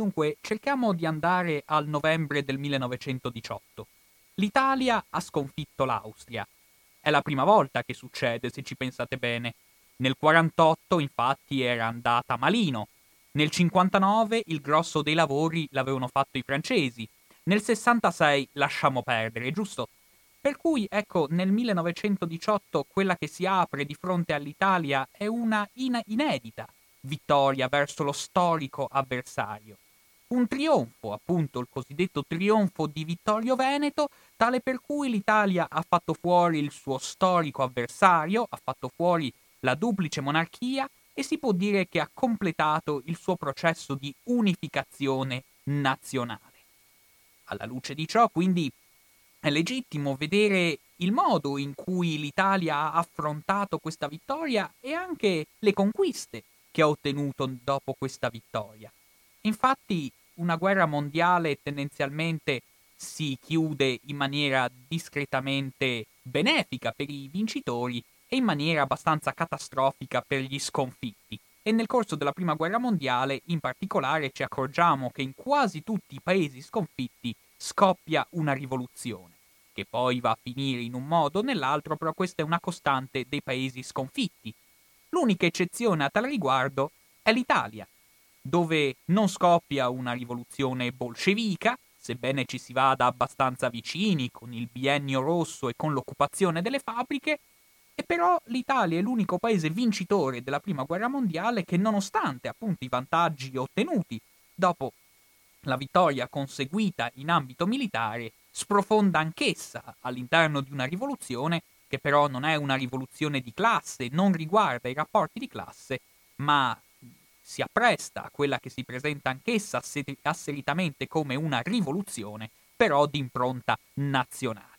Dunque, cerchiamo di andare al novembre del 1918. L'Italia ha sconfitto l'Austria. È la prima volta che succede, se ci pensate bene. Nel 48, infatti, era andata malino. Nel 59 il grosso dei lavori l'avevano fatto i francesi. Nel 66 lasciamo perdere, giusto? Per cui, ecco, nel 1918 quella che si apre di fronte all'Italia è una in- inedita vittoria verso lo storico avversario un trionfo, appunto il cosiddetto trionfo di Vittorio Veneto, tale per cui l'Italia ha fatto fuori il suo storico avversario, ha fatto fuori la duplice monarchia e si può dire che ha completato il suo processo di unificazione nazionale. Alla luce di ciò, quindi, è legittimo vedere il modo in cui l'Italia ha affrontato questa vittoria e anche le conquiste che ha ottenuto dopo questa vittoria. Infatti una guerra mondiale tendenzialmente si chiude in maniera discretamente benefica per i vincitori e in maniera abbastanza catastrofica per gli sconfitti. E nel corso della Prima Guerra Mondiale, in particolare, ci accorgiamo che in quasi tutti i paesi sconfitti scoppia una rivoluzione, che poi va a finire in un modo o nell'altro, però questa è una costante dei paesi sconfitti. L'unica eccezione a tal riguardo è l'Italia, dove non scoppia una rivoluzione bolscevica, sebbene ci si vada abbastanza vicini con il biennio rosso e con l'occupazione delle fabbriche, e però l'Italia è l'unico paese vincitore della Prima Guerra Mondiale che nonostante appunto i vantaggi ottenuti dopo la vittoria conseguita in ambito militare, sprofonda anch'essa all'interno di una rivoluzione che però non è una rivoluzione di classe, non riguarda i rapporti di classe, ma si appresta a quella che si presenta anch'essa asseritamente come una rivoluzione, però di impronta nazionale.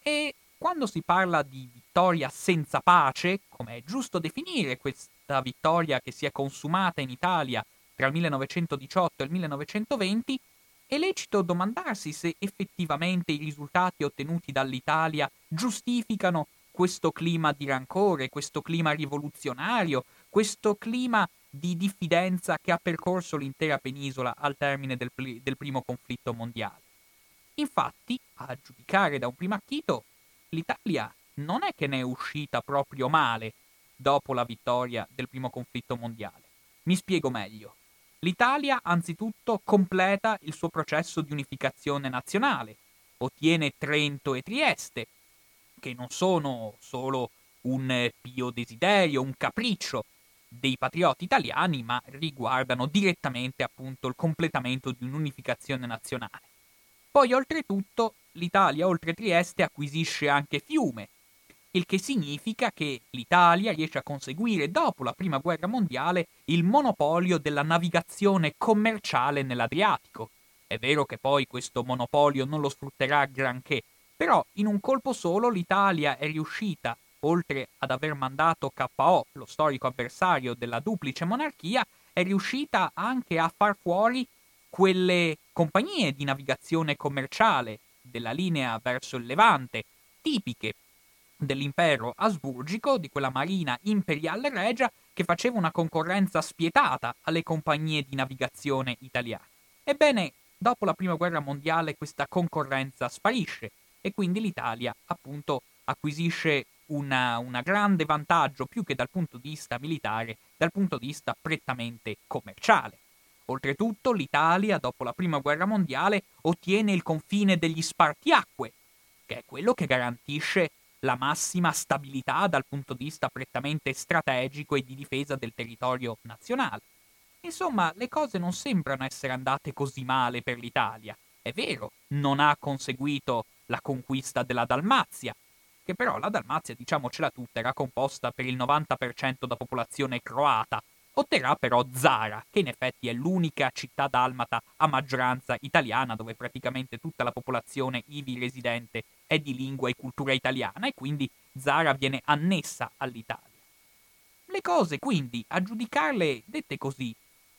E quando si parla di vittoria senza pace, come è giusto definire questa vittoria che si è consumata in Italia tra il 1918 e il 1920, è lecito domandarsi se effettivamente i risultati ottenuti dall'Italia giustificano questo clima di rancore, questo clima rivoluzionario, questo clima di diffidenza che ha percorso l'intera penisola al termine del, del primo conflitto mondiale. Infatti, a giudicare da un primo acchito, l'Italia non è che ne è uscita proprio male dopo la vittoria del primo conflitto mondiale. Mi spiego meglio. L'Italia anzitutto completa il suo processo di unificazione nazionale, ottiene Trento e Trieste, che non sono solo un pio desiderio, un capriccio, dei patrioti italiani, ma riguardano direttamente appunto il completamento di un'unificazione nazionale. Poi oltretutto l'Italia oltre Trieste acquisisce anche Fiume, il che significa che l'Italia riesce a conseguire dopo la Prima Guerra Mondiale il monopolio della navigazione commerciale nell'Adriatico. È vero che poi questo monopolio non lo sfrutterà granché, però in un colpo solo l'Italia è riuscita oltre ad aver mandato KO, lo storico avversario della duplice monarchia, è riuscita anche a far fuori quelle compagnie di navigazione commerciale della linea verso il Levante, tipiche dell'impero asburgico, di quella marina imperiale regia che faceva una concorrenza spietata alle compagnie di navigazione italiane. Ebbene, dopo la prima guerra mondiale questa concorrenza sparisce e quindi l'Italia appunto acquisisce un grande vantaggio più che dal punto di vista militare, dal punto di vista prettamente commerciale. Oltretutto l'Italia, dopo la Prima Guerra Mondiale, ottiene il confine degli spartiacque, che è quello che garantisce la massima stabilità dal punto di vista prettamente strategico e di difesa del territorio nazionale. Insomma, le cose non sembrano essere andate così male per l'Italia. È vero, non ha conseguito la conquista della Dalmazia, che però la Dalmazia, diciamocela tutta, era composta per il 90% da popolazione croata. Otterrà però Zara, che in effetti è l'unica città dalmata a maggioranza italiana, dove praticamente tutta la popolazione ivi residente è di lingua e cultura italiana, e quindi Zara viene annessa all'Italia. Le cose, quindi, a giudicarle dette così,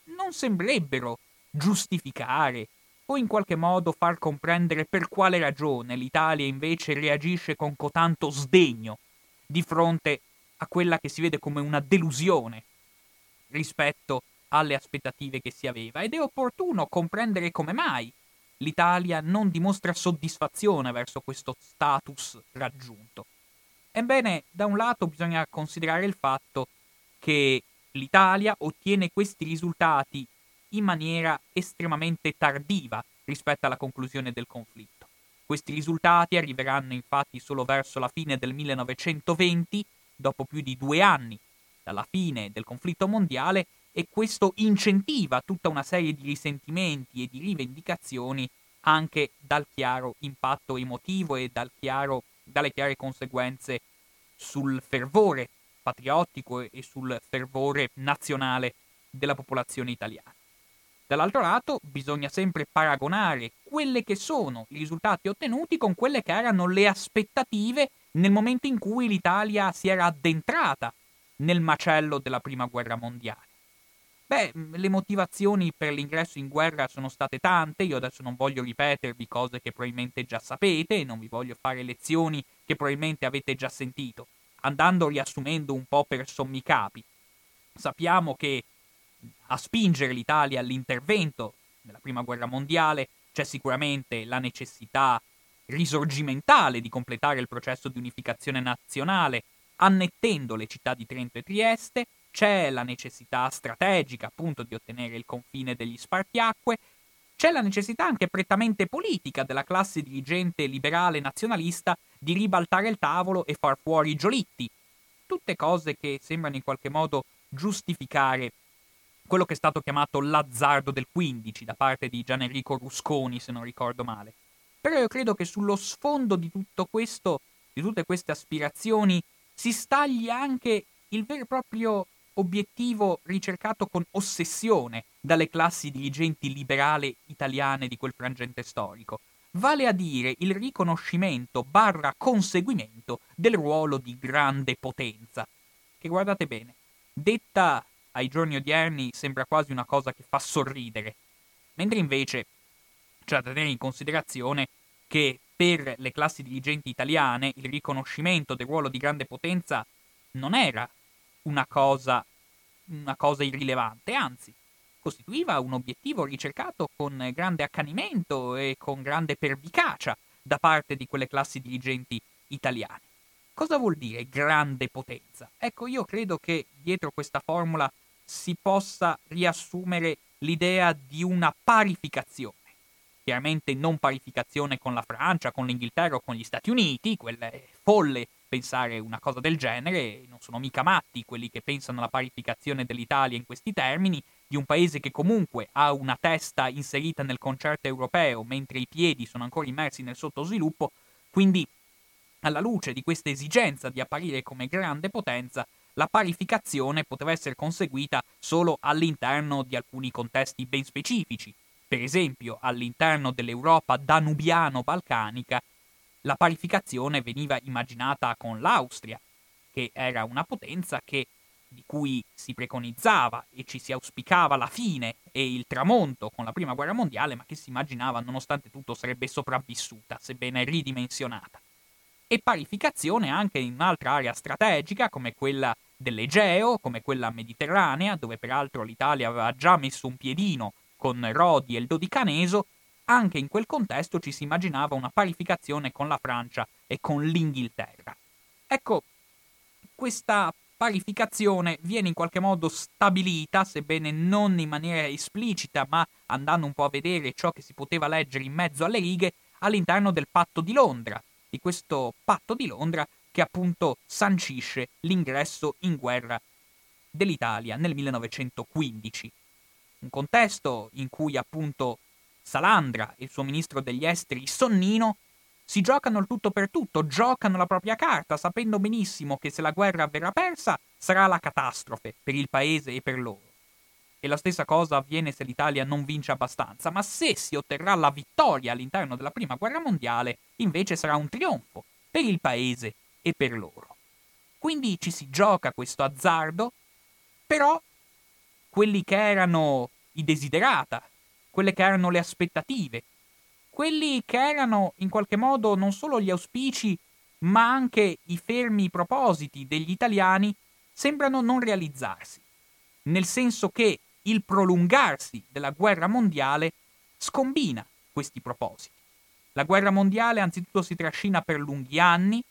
non sembrerebbero giustificare o in qualche modo far comprendere per quale ragione l'Italia invece reagisce con cotanto sdegno di fronte a quella che si vede come una delusione rispetto alle aspettative che si aveva ed è opportuno comprendere come mai l'Italia non dimostra soddisfazione verso questo status raggiunto. Ebbene, da un lato bisogna considerare il fatto che l'Italia ottiene questi risultati in maniera estremamente tardiva rispetto alla conclusione del conflitto. Questi risultati arriveranno infatti solo verso la fine del 1920, dopo più di due anni dalla fine del conflitto mondiale, e questo incentiva tutta una serie di risentimenti e di rivendicazioni anche dal chiaro impatto emotivo e dal chiaro, dalle chiare conseguenze sul fervore patriottico e sul fervore nazionale della popolazione italiana. Dall'altro lato bisogna sempre paragonare quelle che sono i risultati ottenuti con quelle che erano le aspettative nel momento in cui l'Italia si era addentrata nel macello della Prima Guerra Mondiale. Beh, le motivazioni per l'ingresso in guerra sono state tante, io adesso non voglio ripetervi cose che probabilmente già sapete, non vi voglio fare lezioni che probabilmente avete già sentito, andando riassumendo un po' per sommi capi. Sappiamo che a spingere l'Italia all'intervento nella Prima Guerra Mondiale c'è sicuramente la necessità risorgimentale di completare il processo di unificazione nazionale, annettendo le città di Trento e Trieste, c'è la necessità strategica appunto di ottenere il confine degli spartiacque, c'è la necessità anche prettamente politica della classe dirigente liberale nazionalista di ribaltare il tavolo e far fuori i Giolitti. Tutte cose che sembrano in qualche modo giustificare quello che è stato chiamato l'azzardo del 15 da parte di Gian Enrico Rusconi, se non ricordo male. Però io credo che sullo sfondo di tutto questo, di tutte queste aspirazioni, si stagli anche il vero e proprio obiettivo ricercato con ossessione dalle classi dirigenti liberale italiane di quel frangente storico, vale a dire il riconoscimento barra conseguimento del ruolo di grande potenza, che guardate bene, detta ai giorni odierni sembra quasi una cosa che fa sorridere, mentre invece c'è da tenere in considerazione che per le classi dirigenti italiane il riconoscimento del ruolo di grande potenza non era una cosa, una cosa irrilevante, anzi, costituiva un obiettivo ricercato con grande accanimento e con grande pervicacia da parte di quelle classi dirigenti italiane. Cosa vuol dire grande potenza? Ecco, io credo che dietro questa formula si possa riassumere l'idea di una parificazione. Chiaramente non parificazione con la Francia, con l'Inghilterra o con gli Stati Uniti, quella è folle pensare una cosa del genere, non sono mica matti quelli che pensano alla parificazione dell'Italia in questi termini, di un paese che comunque ha una testa inserita nel concerto europeo, mentre i piedi sono ancora immersi nel sottosviluppo, quindi alla luce di questa esigenza di apparire come grande potenza, la parificazione poteva essere conseguita solo all'interno di alcuni contesti ben specifici. Per esempio, all'interno dell'Europa danubiano-balcanica la parificazione veniva immaginata con l'Austria, che era una potenza che, di cui si preconizzava e ci si auspicava la fine e il tramonto con la Prima Guerra Mondiale, ma che si immaginava nonostante tutto sarebbe sopravvissuta, sebbene ridimensionata. E parificazione anche in un'altra area strategica come quella dell'Egeo, come quella mediterranea, dove peraltro l'Italia aveva già messo un piedino con Rodi e il Dodicaneso, anche in quel contesto ci si immaginava una parificazione con la Francia e con l'Inghilterra. Ecco, questa parificazione viene in qualche modo stabilita, sebbene non in maniera esplicita, ma andando un po' a vedere ciò che si poteva leggere in mezzo alle righe, all'interno del patto di Londra, di questo patto di Londra che appunto sancisce l'ingresso in guerra dell'Italia nel 1915. Un contesto in cui appunto Salandra e il suo ministro degli esteri Sonnino si giocano il tutto per tutto, giocano la propria carta, sapendo benissimo che se la guerra verrà persa sarà la catastrofe per il paese e per loro. E la stessa cosa avviene se l'Italia non vince abbastanza, ma se si otterrà la vittoria all'interno della Prima Guerra Mondiale, invece sarà un trionfo per il paese e per loro. Quindi ci si gioca questo azzardo, però quelli che erano i desiderata, quelle che erano le aspettative, quelli che erano in qualche modo non solo gli auspici, ma anche i fermi propositi degli italiani, sembrano non realizzarsi. Nel senso che il prolungarsi della guerra mondiale scombina questi propositi. La guerra mondiale anzitutto si trascina per lunghi anni,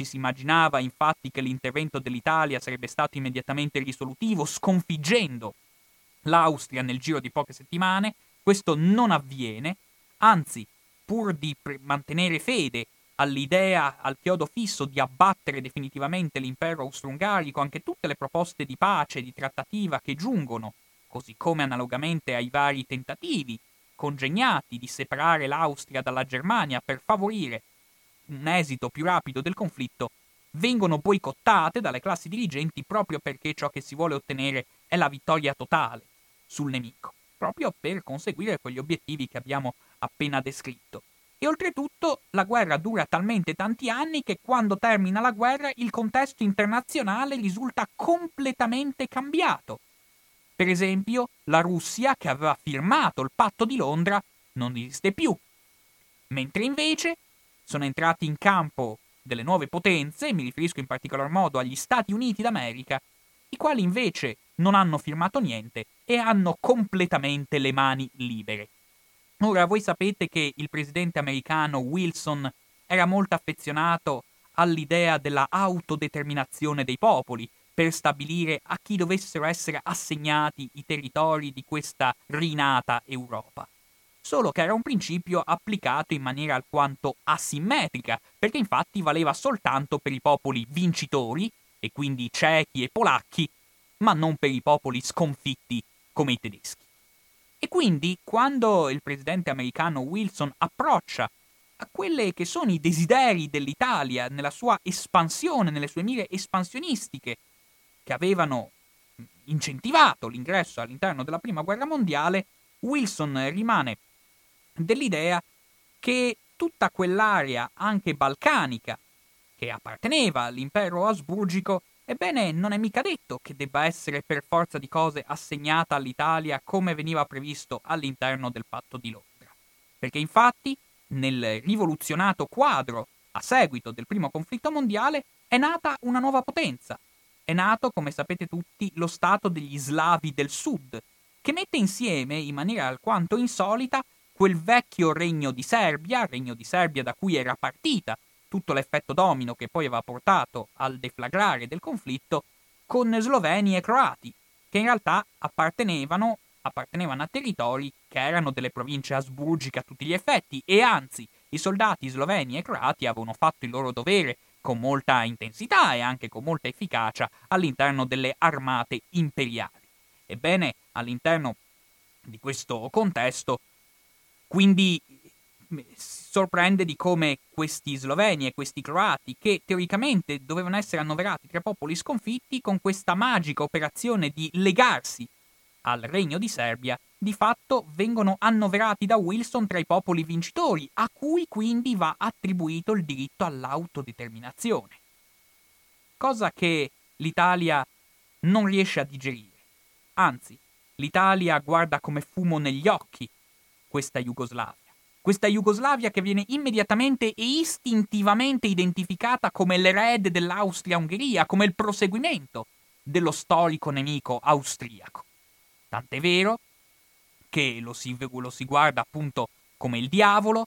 ci si immaginava infatti che l'intervento dell'Italia sarebbe stato immediatamente risolutivo, sconfiggendo l'Austria nel giro di poche settimane, questo non avviene, anzi, pur di pre- mantenere fede all'idea, al chiodo fisso di abbattere definitivamente l'impero austro-ungarico, anche tutte le proposte di pace, di trattativa che giungono, così come analogamente ai vari tentativi congegnati di separare l'Austria dalla Germania per favorire un esito più rapido del conflitto, vengono boicottate dalle classi dirigenti proprio perché ciò che si vuole ottenere è la vittoria totale sul nemico, proprio per conseguire quegli obiettivi che abbiamo appena descritto. E oltretutto la guerra dura talmente tanti anni che quando termina la guerra il contesto internazionale risulta completamente cambiato. Per esempio, la Russia, che aveva firmato il patto di Londra, non esiste più. Mentre invece sono entrati in campo delle nuove potenze, mi riferisco in particolar modo agli Stati Uniti d'America, i quali invece non hanno firmato niente e hanno completamente le mani libere. Ora, voi sapete che il presidente americano Wilson era molto affezionato all'idea della autodeterminazione dei popoli per stabilire a chi dovessero essere assegnati i territori di questa rinata Europa. Solo che era un principio applicato in maniera alquanto asimmetrica, perché infatti valeva soltanto per i popoli vincitori, e quindi cechi e polacchi, ma non per i popoli sconfitti come i tedeschi. E quindi quando il presidente americano Wilson approccia a quelle che sono i desideri dell'Italia nella sua espansione, nelle sue mire espansionistiche, che avevano incentivato l'ingresso all'interno della Prima Guerra Mondiale, Wilson rimane dell'idea che tutta quell'area, anche balcanica, che apparteneva all'impero asburgico, Ebbene, non è mica detto che debba essere per forza di cose assegnata all'Italia come veniva previsto all'interno del patto di Londra. Perché infatti, nel rivoluzionato quadro a seguito del primo conflitto mondiale, è nata una nuova potenza. È nato, come sapete tutti, lo Stato degli Slavi del Sud, che mette insieme, in maniera alquanto insolita, quel vecchio regno di Serbia, regno di Serbia da cui era partita tutto l'effetto domino che poi aveva portato al deflagrare del conflitto con sloveni e croati, che in realtà appartenevano, appartenevano a territori che erano delle province asburgiche a tutti gli effetti e anzi i soldati sloveni e croati avevano fatto il loro dovere con molta intensità e anche con molta efficacia all'interno delle armate imperiali. Ebbene, all'interno di questo contesto, quindi sorprende di come questi sloveni e questi croati, che teoricamente dovevano essere annoverati tra popoli sconfitti, con questa magica operazione di legarsi al regno di Serbia, di fatto vengono annoverati da Wilson tra i popoli vincitori, a cui quindi va attribuito il diritto all'autodeterminazione. Cosa che l'Italia non riesce a digerire. Anzi, l'Italia guarda come fumo negli occhi questa Jugoslavia questa Jugoslavia che viene immediatamente e istintivamente identificata come l'erede dell'Austria-Ungheria, come il proseguimento dello storico nemico austriaco. Tant'è vero che lo si, lo si guarda appunto come il diavolo,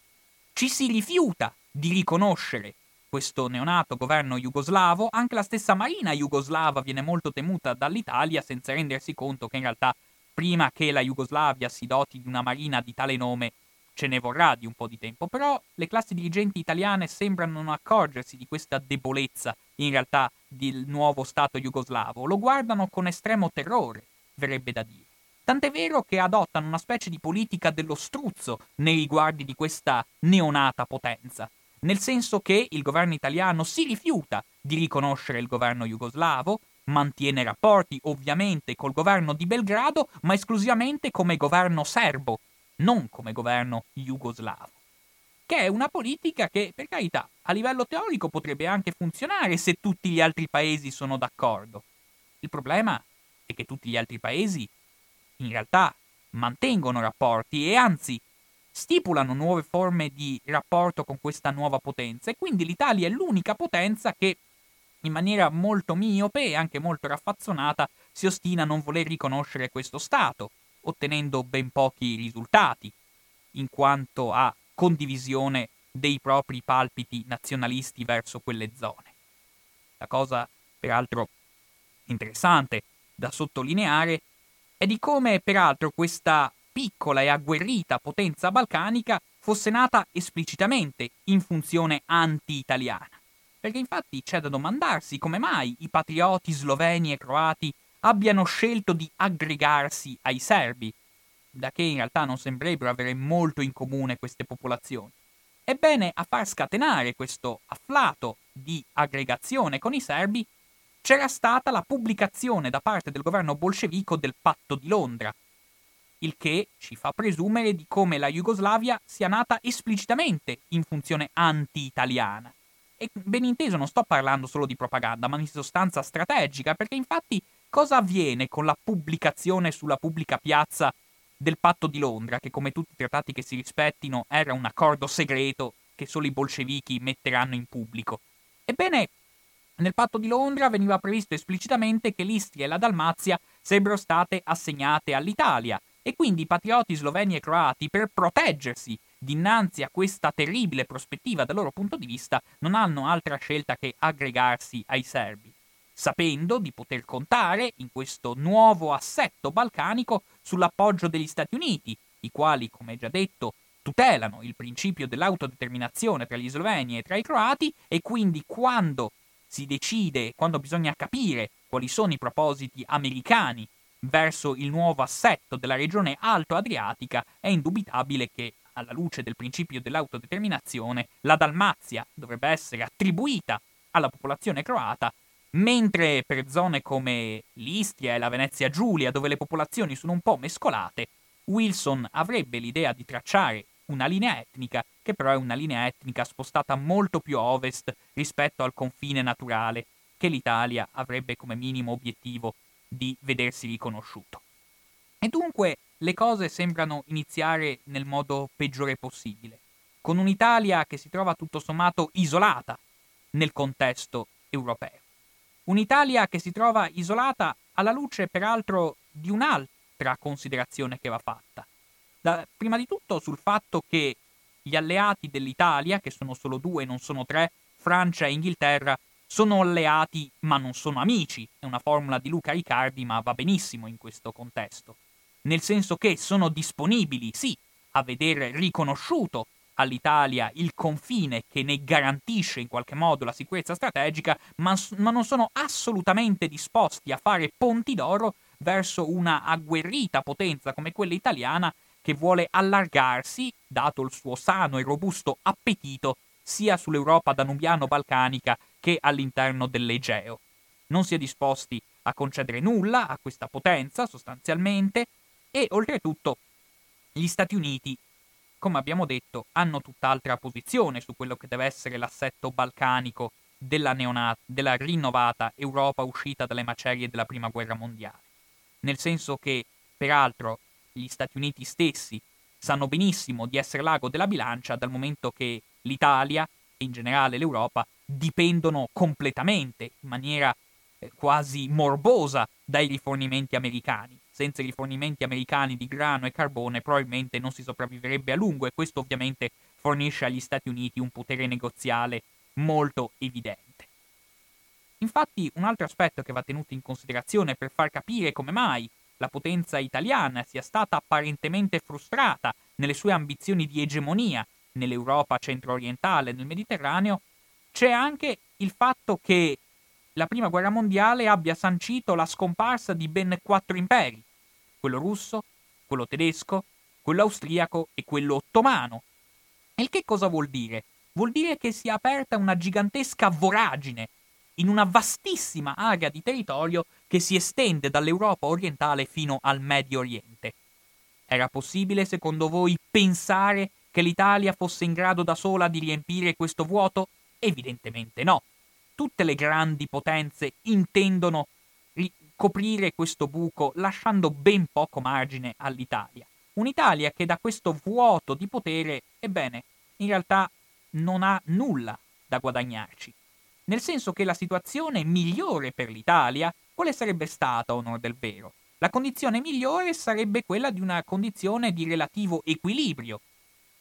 ci si rifiuta di riconoscere questo neonato governo jugoslavo, anche la stessa marina jugoslava viene molto temuta dall'Italia senza rendersi conto che in realtà prima che la Jugoslavia si doti di una marina di tale nome ce ne vorrà di un po' di tempo, però le classi dirigenti italiane sembrano non accorgersi di questa debolezza in realtà del nuovo Stato jugoslavo, lo guardano con estremo terrore, verrebbe da dire. Tant'è vero che adottano una specie di politica dello struzzo nei riguardi di questa neonata potenza, nel senso che il governo italiano si rifiuta di riconoscere il governo jugoslavo, mantiene rapporti ovviamente col governo di Belgrado, ma esclusivamente come governo serbo, non come governo jugoslavo. Che è una politica che, per carità, a livello teorico potrebbe anche funzionare se tutti gli altri paesi sono d'accordo. Il problema è che tutti gli altri paesi, in realtà, mantengono rapporti e anzi stipulano nuove forme di rapporto con questa nuova potenza e quindi l'Italia è l'unica potenza che in maniera molto miope e anche molto raffazzonata si ostina a non voler riconoscere questo Stato, ottenendo ben pochi risultati, in quanto a condivisione dei propri palpiti nazionalisti verso quelle zone. La cosa, peraltro, interessante da sottolineare è di come, peraltro, questa piccola e agguerrita potenza balcanica fosse nata esplicitamente in funzione anti-italiana. Perché infatti c'è da domandarsi come mai i patrioti sloveni e croati abbiano scelto di aggregarsi ai serbi, da che in realtà non sembrerebbero avere molto in comune queste popolazioni. Ebbene, a far scatenare questo afflato di aggregazione con i serbi c'era stata la pubblicazione da parte del governo bolscevico del patto di Londra, il che ci fa presumere di come la Jugoslavia sia nata esplicitamente in funzione anti-italiana. E ben inteso non sto parlando solo di propaganda, ma di sostanza strategica, perché infatti cosa avviene con la pubblicazione sulla pubblica piazza del patto di Londra, che come tutti i trattati che si rispettino era un accordo segreto che solo i bolscevichi metteranno in pubblico? Ebbene, nel patto di Londra veniva previsto esplicitamente che l'Istria e la Dalmazia sarebbero state assegnate all'Italia e quindi i patrioti sloveni e croati, per proteggersi dinanzi a questa terribile prospettiva dal loro punto di vista, non hanno altra scelta che aggregarsi ai serbi, sapendo di poter contare in questo nuovo assetto balcanico sull'appoggio degli Stati Uniti, i quali, come già detto, tutelano il principio dell'autodeterminazione tra gli sloveni e tra i croati e quindi quando si decide, quando bisogna capire quali sono i propositi americani verso il nuovo assetto della regione alto-adriatica, è indubitabile che alla luce del principio dell'autodeterminazione, la Dalmazia dovrebbe essere attribuita alla popolazione croata, mentre per zone come l'Istria e la Venezia Giulia, dove le popolazioni sono un po' mescolate, Wilson avrebbe l'idea di tracciare una linea etnica, che però è una linea etnica spostata molto più a ovest rispetto al confine naturale, che l'Italia avrebbe come minimo obiettivo di vedersi riconosciuto. E dunque le cose sembrano iniziare nel modo peggiore possibile, con un'Italia che si trova tutto sommato isolata nel contesto europeo. Un'Italia che si trova isolata alla luce peraltro di un'altra considerazione che va fatta. Da, prima di tutto sul fatto che gli alleati dell'Italia, che sono solo due, non sono tre, Francia e Inghilterra, sono alleati ma non sono amici. È una formula di Luca Riccardi, ma va benissimo in questo contesto nel senso che sono disponibili, sì, a vedere riconosciuto all'Italia il confine che ne garantisce in qualche modo la sicurezza strategica, ma, ma, non sono assolutamente disposti a fare ponti d'oro verso una agguerrita potenza come quella italiana che vuole allargarsi, dato il suo sano e robusto appetito, sia sull'Europa danubiano-balcanica che all'interno dell'Egeo. Non si è disposti a concedere nulla a questa potenza, sostanzialmente, e oltretutto gli Stati Uniti, come abbiamo detto, hanno tutt'altra posizione su quello che deve essere l'assetto balcanico della, neonata, della rinnovata Europa uscita dalle macerie della Prima Guerra Mondiale. Nel senso che, peraltro, gli Stati Uniti stessi sanno benissimo di essere l'ago della bilancia dal momento che l'Italia e in generale l'Europa dipendono completamente, in maniera eh, quasi morbosa, dai rifornimenti americani senza i rifornimenti americani di grano e carbone probabilmente non si sopravviverebbe a lungo e questo ovviamente fornisce agli Stati Uniti un potere negoziale molto evidente. Infatti un altro aspetto che va tenuto in considerazione per far capire come mai la potenza italiana sia stata apparentemente frustrata nelle sue ambizioni di egemonia nell'Europa centro-orientale e nel Mediterraneo, c'è anche il fatto che la prima guerra mondiale abbia sancito la scomparsa di ben quattro imperi, quello russo, quello tedesco, quello austriaco e quello ottomano. Il che cosa vuol dire? Vuol dire che si è aperta una gigantesca voragine in una vastissima area di territorio che si estende dall'Europa orientale fino al Medio Oriente. Era possibile, secondo voi, pensare che l'Italia fosse in grado da sola di riempire questo vuoto? Evidentemente no tutte le grandi potenze intendono coprire questo buco lasciando ben poco margine all'Italia. Un'Italia che da questo vuoto di potere, ebbene, in realtà non ha nulla da guadagnarci. Nel senso che la situazione migliore per l'Italia quale sarebbe stata, onore del vero? La condizione migliore sarebbe quella di una condizione di relativo equilibrio,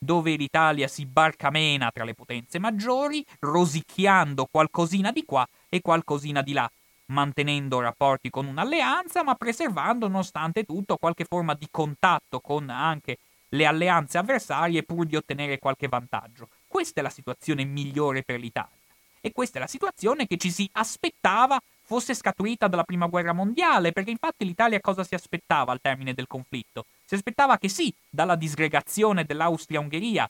dove l'Italia si barcamena tra le potenze maggiori, rosicchiando qualcosina di qua e qualcosina di là, mantenendo rapporti con un'alleanza, ma preservando nonostante tutto qualche forma di contatto con anche le alleanze avversarie pur di ottenere qualche vantaggio. Questa è la situazione migliore per l'Italia. E questa è la situazione che ci si aspettava fosse scaturita dalla prima guerra mondiale, perché infatti l'Italia cosa si aspettava al termine del conflitto? Si aspettava che sì, dalla disgregazione dell'Austria-Ungheria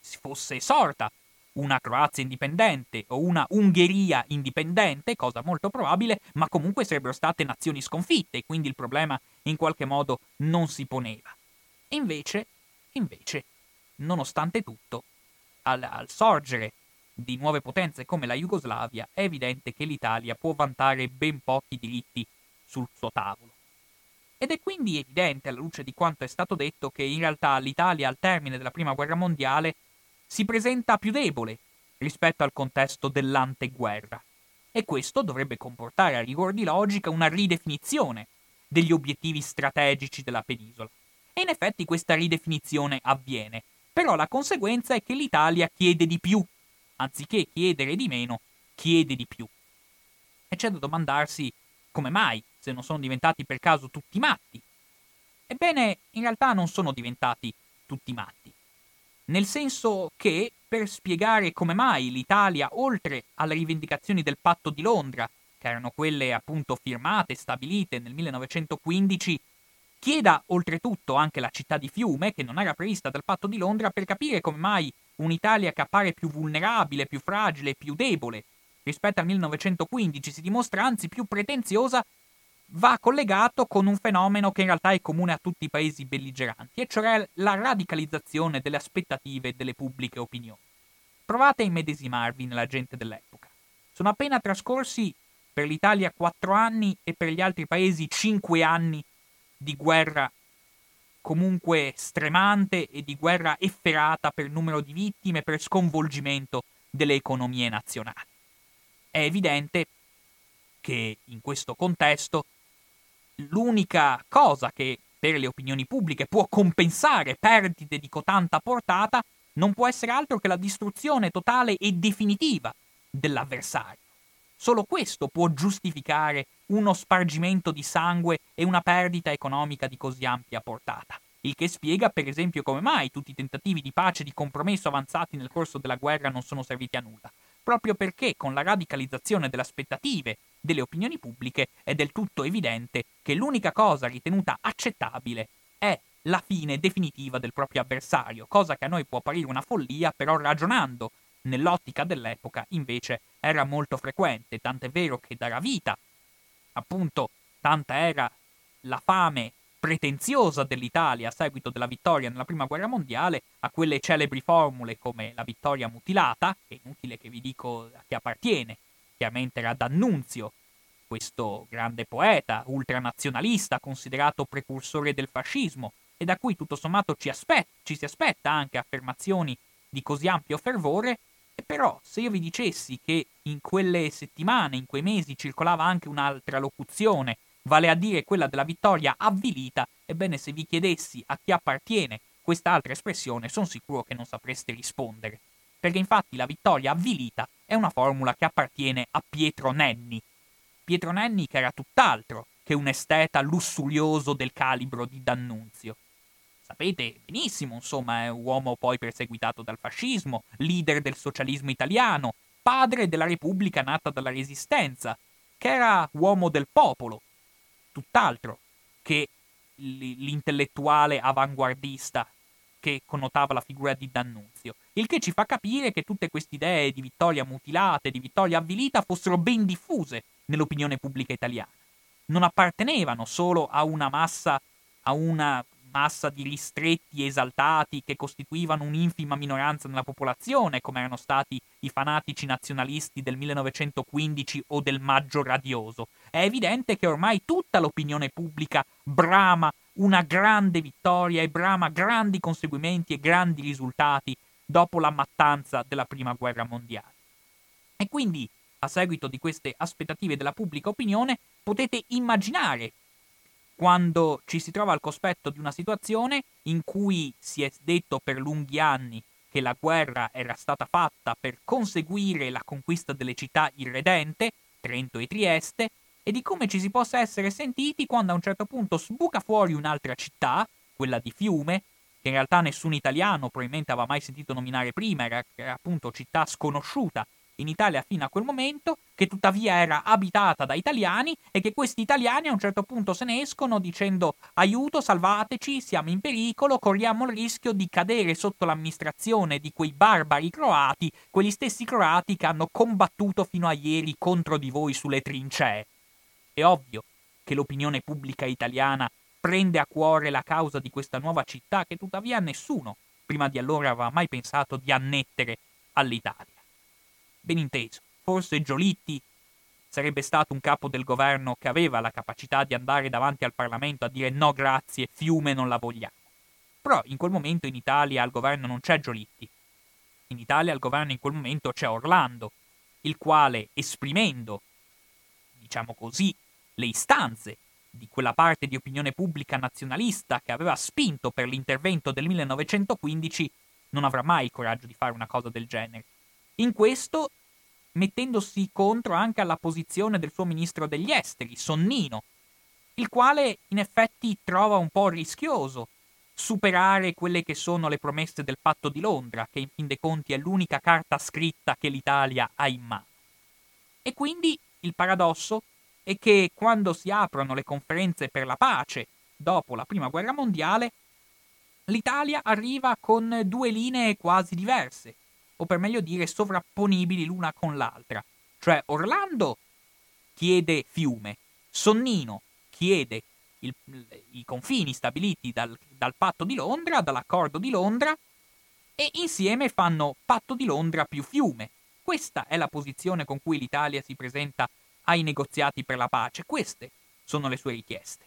si fosse sorta una Croazia indipendente o una Ungheria indipendente, cosa molto probabile, ma comunque sarebbero state nazioni sconfitte e quindi il problema in qualche modo non si poneva. Invece, invece, nonostante tutto, al, al sorgere di nuove potenze come la Jugoslavia, è evidente che l'Italia può vantare ben pochi diritti sul suo tavolo. Ed è quindi evidente, alla luce di quanto è stato detto, che in realtà l'Italia al termine della Prima Guerra Mondiale si presenta più debole rispetto al contesto dell'anteguerra. E questo dovrebbe comportare a rigor di logica una ridefinizione degli obiettivi strategici della penisola. E in effetti questa ridefinizione avviene, però la conseguenza è che l'Italia chiede di più, anziché chiedere di meno, chiede di più. E c'è da domandarsi come mai, se non sono diventati per caso tutti matti. Ebbene, in realtà non sono diventati tutti matti. Nel senso che, per spiegare come mai l'Italia, oltre alle rivendicazioni del patto di Londra, che erano quelle appunto firmate e stabilite nel 1915, Chieda oltretutto anche la città di Fiume, che non era prevista dal patto di Londra, per capire come mai un'Italia che appare più vulnerabile, più fragile, più debole rispetto al 1915 si dimostra anzi più pretenziosa, va collegato con un fenomeno che in realtà è comune a tutti i paesi belligeranti, e cioè la radicalizzazione delle aspettative delle pubbliche opinioni. Provate a immedesimarvi nella gente dell'epoca. Sono appena trascorsi per l'Italia quattro anni e per gli altri paesi cinque anni di guerra comunque stremante e di guerra efferata per numero di vittime, per sconvolgimento delle economie nazionali. È evidente che in questo contesto l'unica cosa che per le opinioni pubbliche può compensare perdite di cotanta portata non può essere altro che la distruzione totale e definitiva dell'avversario. Solo questo può giustificare uno spargimento di sangue e una perdita economica di così ampia portata. Il che spiega, per esempio, come mai tutti i tentativi di pace e di compromesso avanzati nel corso della guerra non sono serviti a nulla. Proprio perché, con la radicalizzazione delle aspettative delle opinioni pubbliche, è del tutto evidente che l'unica cosa ritenuta accettabile è la fine definitiva del proprio avversario, cosa che a noi può apparire una follia, però ragionando nell'ottica dell'epoca invece era molto frequente, tant'è vero che darà vita, appunto, tanta era la fame pretenziosa dell'Italia a seguito della vittoria nella Prima Guerra Mondiale a quelle celebri formule come la vittoria mutilata, è inutile che vi dico a chi appartiene, chiaramente era D'Annunzio, questo grande poeta, ultranazionalista, considerato precursore del fascismo, e da cui tutto sommato ci, aspet- ci si aspetta anche affermazioni di così ampio fervore, però se io vi dicessi che in quelle settimane, in quei mesi circolava anche un'altra locuzione, vale a dire quella della vittoria avvilita, ebbene se vi chiedessi a chi appartiene quest'altra espressione, sono sicuro che non sapreste rispondere. Perché infatti la vittoria avvilita è una formula che appartiene a Pietro Nenni. Pietro Nenni che era tutt'altro che un esteta lussurioso del calibro di D'Annunzio. Sapete benissimo, insomma, è un uomo poi perseguitato dal fascismo, leader del socialismo italiano, padre della Repubblica nata dalla Resistenza, che era uomo del popolo, tutt'altro che l'intellettuale avanguardista che connotava la figura di D'Annunzio, il che ci fa capire che tutte queste idee di vittoria mutilata e di vittoria avvilita fossero ben diffuse nell'opinione pubblica italiana. Non appartenevano solo a una massa, a una massa di ristretti esaltati che costituivano un'infima minoranza nella popolazione, come erano stati i fanatici nazionalisti del 1915 o del Maggio Radioso. È evidente che ormai tutta l'opinione pubblica brama una grande vittoria e brama grandi conseguimenti e grandi risultati dopo la mattanza della Prima Guerra Mondiale. E quindi a seguito di queste aspettative della pubblica opinione, potete immaginare quando ci si trova al cospetto di una situazione in cui si è detto per lunghi anni che la guerra era stata fatta per conseguire la conquista delle città irredente, Trento e Trieste, e di come ci si possa essere sentiti quando a un certo punto sbuca fuori un'altra città, quella di Fiume, che in realtà nessun italiano probabilmente aveva mai sentito nominare prima, era, era appunto città sconosciuta in Italia fino a quel momento, che tuttavia era abitata da italiani e che questi italiani a un certo punto se ne escono dicendo aiuto, salvateci, siamo in pericolo, corriamo il rischio di cadere sotto l'amministrazione di quei barbari croati, quegli stessi croati che hanno combattuto fino a ieri contro di voi sulle trincee. È ovvio che l'opinione pubblica italiana prende a cuore la causa di questa nuova città che tuttavia nessuno prima di allora aveva mai pensato di annettere all'Italia. Ben inteso, forse Giolitti sarebbe stato un capo del governo che aveva la capacità di andare davanti al Parlamento a dire no grazie, fiume non la vogliamo. Però in quel momento in Italia al governo non c'è Giolitti. In Italia al governo in quel momento c'è Orlando, il quale, esprimendo, diciamo così, le istanze di quella parte di opinione pubblica nazionalista che aveva spinto per l'intervento del 1915, non avrà mai il coraggio di fare una cosa del genere. In questo mettendosi contro anche alla posizione del suo ministro degli esteri, Sonnino, il quale in effetti trova un po' rischioso superare quelle che sono le promesse del patto di Londra, che in fin dei conti è l'unica carta scritta che l'Italia ha in mano. E quindi il paradosso è che quando si aprono le conferenze per la pace dopo la Prima Guerra Mondiale, l'Italia arriva con due linee quasi diverse o per meglio dire sovrapponibili l'una con l'altra. Cioè Orlando chiede fiume, Sonnino chiede il, i confini stabiliti dal, dal patto di Londra, dall'accordo di Londra, e insieme fanno patto di Londra più fiume. Questa è la posizione con cui l'Italia si presenta ai negoziati per la pace. Queste sono le sue richieste.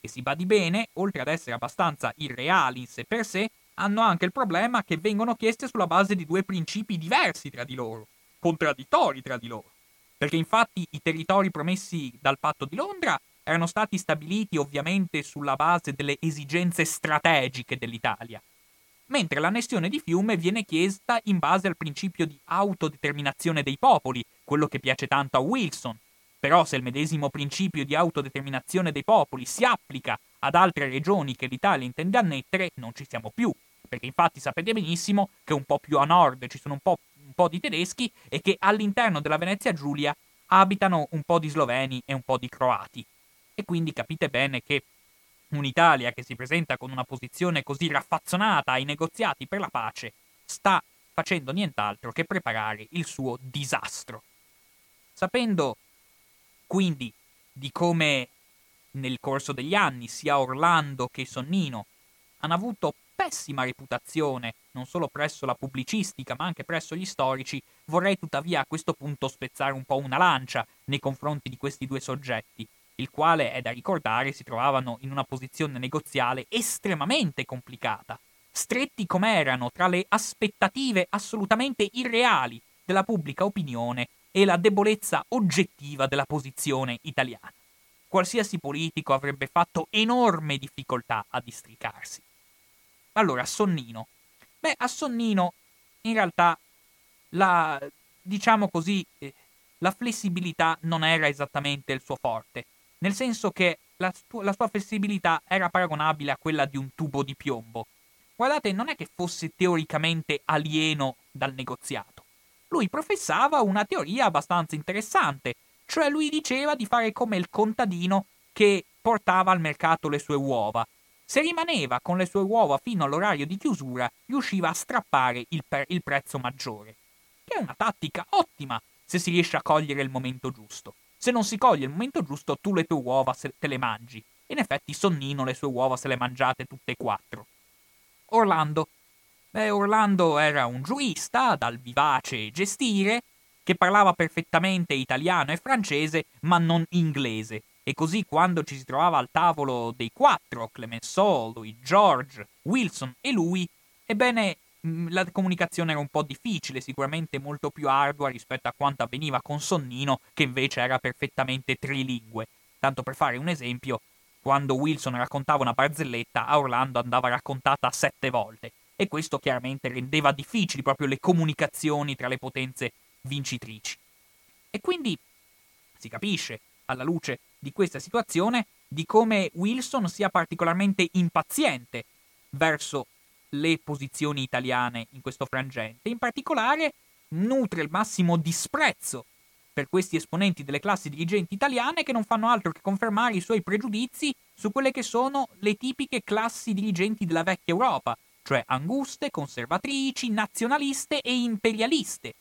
E si badi bene, oltre ad essere abbastanza irreali in sé per sé, hanno anche il problema che vengono chieste sulla base di due principi diversi tra di loro, contraddittori tra di loro. Perché infatti i territori promessi dal patto di Londra erano stati stabiliti ovviamente sulla base delle esigenze strategiche dell'Italia, mentre l'annessione di Fiume viene chiesta in base al principio di autodeterminazione dei popoli, quello che piace tanto a Wilson. Però se il medesimo principio di autodeterminazione dei popoli si applica ad altre regioni che l'Italia intende annettere, non ci siamo più perché infatti sapete benissimo che un po' più a nord ci sono un po', un po' di tedeschi e che all'interno della Venezia Giulia abitano un po' di sloveni e un po' di croati. E quindi capite bene che un'Italia che si presenta con una posizione così raffazzonata ai negoziati per la pace sta facendo nient'altro che preparare il suo disastro. Sapendo quindi di come nel corso degli anni sia Orlando che Sonnino hanno avuto pessima reputazione, non solo presso la pubblicistica, ma anche presso gli storici, vorrei tuttavia a questo punto spezzare un po' una lancia nei confronti di questi due soggetti, il quale, è da ricordare, si trovavano in una posizione negoziale estremamente complicata, stretti come erano tra le aspettative assolutamente irreali della pubblica opinione e la debolezza oggettiva della posizione italiana. Qualsiasi politico avrebbe fatto enorme difficoltà a districarsi. Allora, Sonnino. Beh, a Sonnino in realtà la, diciamo così, eh, la flessibilità non era esattamente il suo forte, nel senso che la, la sua flessibilità era paragonabile a quella di un tubo di piombo. Guardate, non è che fosse teoricamente alieno dal negoziato. Lui professava una teoria abbastanza interessante, cioè lui diceva di fare come il contadino che portava al mercato le sue uova, se rimaneva con le sue uova fino all'orario di chiusura, riusciva a strappare il, per- il prezzo maggiore. Che è una tattica ottima se si riesce a cogliere il momento giusto. Se non si coglie il momento giusto, tu le tue uova te le mangi. In effetti Sonnino le sue uova se le mangiate tutte e quattro. Orlando. Beh, Orlando era un giurista dal vivace gestire, che parlava perfettamente italiano e francese, ma non inglese, e così quando ci si trovava al tavolo dei quattro, Clemenceau, Louis George, Wilson e lui, ebbene mm, la comunicazione era un po' difficile, sicuramente molto più ardua rispetto a quanto avveniva con Sonnino, che invece era perfettamente trilingue. Tanto per fare un esempio, quando Wilson raccontava una barzelletta, a Orlando andava raccontata sette volte. E questo chiaramente rendeva difficili proprio le comunicazioni tra le potenze vincitrici. E quindi si capisce, alla luce di questa situazione, di come Wilson sia particolarmente impaziente verso le posizioni italiane in questo frangente. In particolare nutre il massimo disprezzo per questi esponenti delle classi dirigenti italiane che non fanno altro che confermare i suoi pregiudizi su quelle che sono le tipiche classi dirigenti della vecchia Europa, cioè anguste, conservatrici, nazionaliste e imperialiste.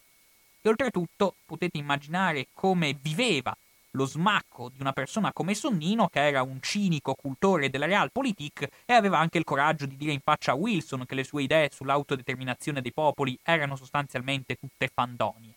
E oltretutto potete immaginare come viveva lo smacco di una persona come Sonnino, che era un cinico cultore della realpolitik e aveva anche il coraggio di dire in faccia a Wilson che le sue idee sull'autodeterminazione dei popoli erano sostanzialmente tutte fandonie.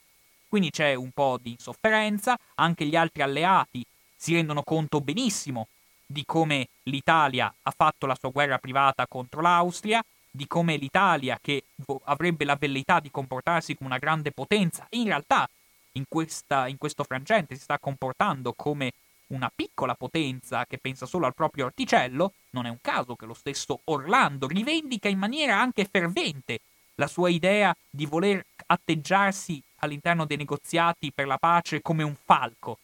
Quindi c'è un po' di insofferenza, anche gli altri alleati si rendono conto benissimo di come l'Italia ha fatto la sua guerra privata contro l'Austria, di come l'Italia, che avrebbe la velleità di comportarsi come una grande potenza, in realtà in, questa, in questo frangente si sta comportando come una piccola potenza che pensa solo al proprio orticello, non è un caso che lo stesso Orlando rivendica in maniera anche fervente la sua idea di voler atteggiarsi all'interno dei negoziati per la pace come un falco,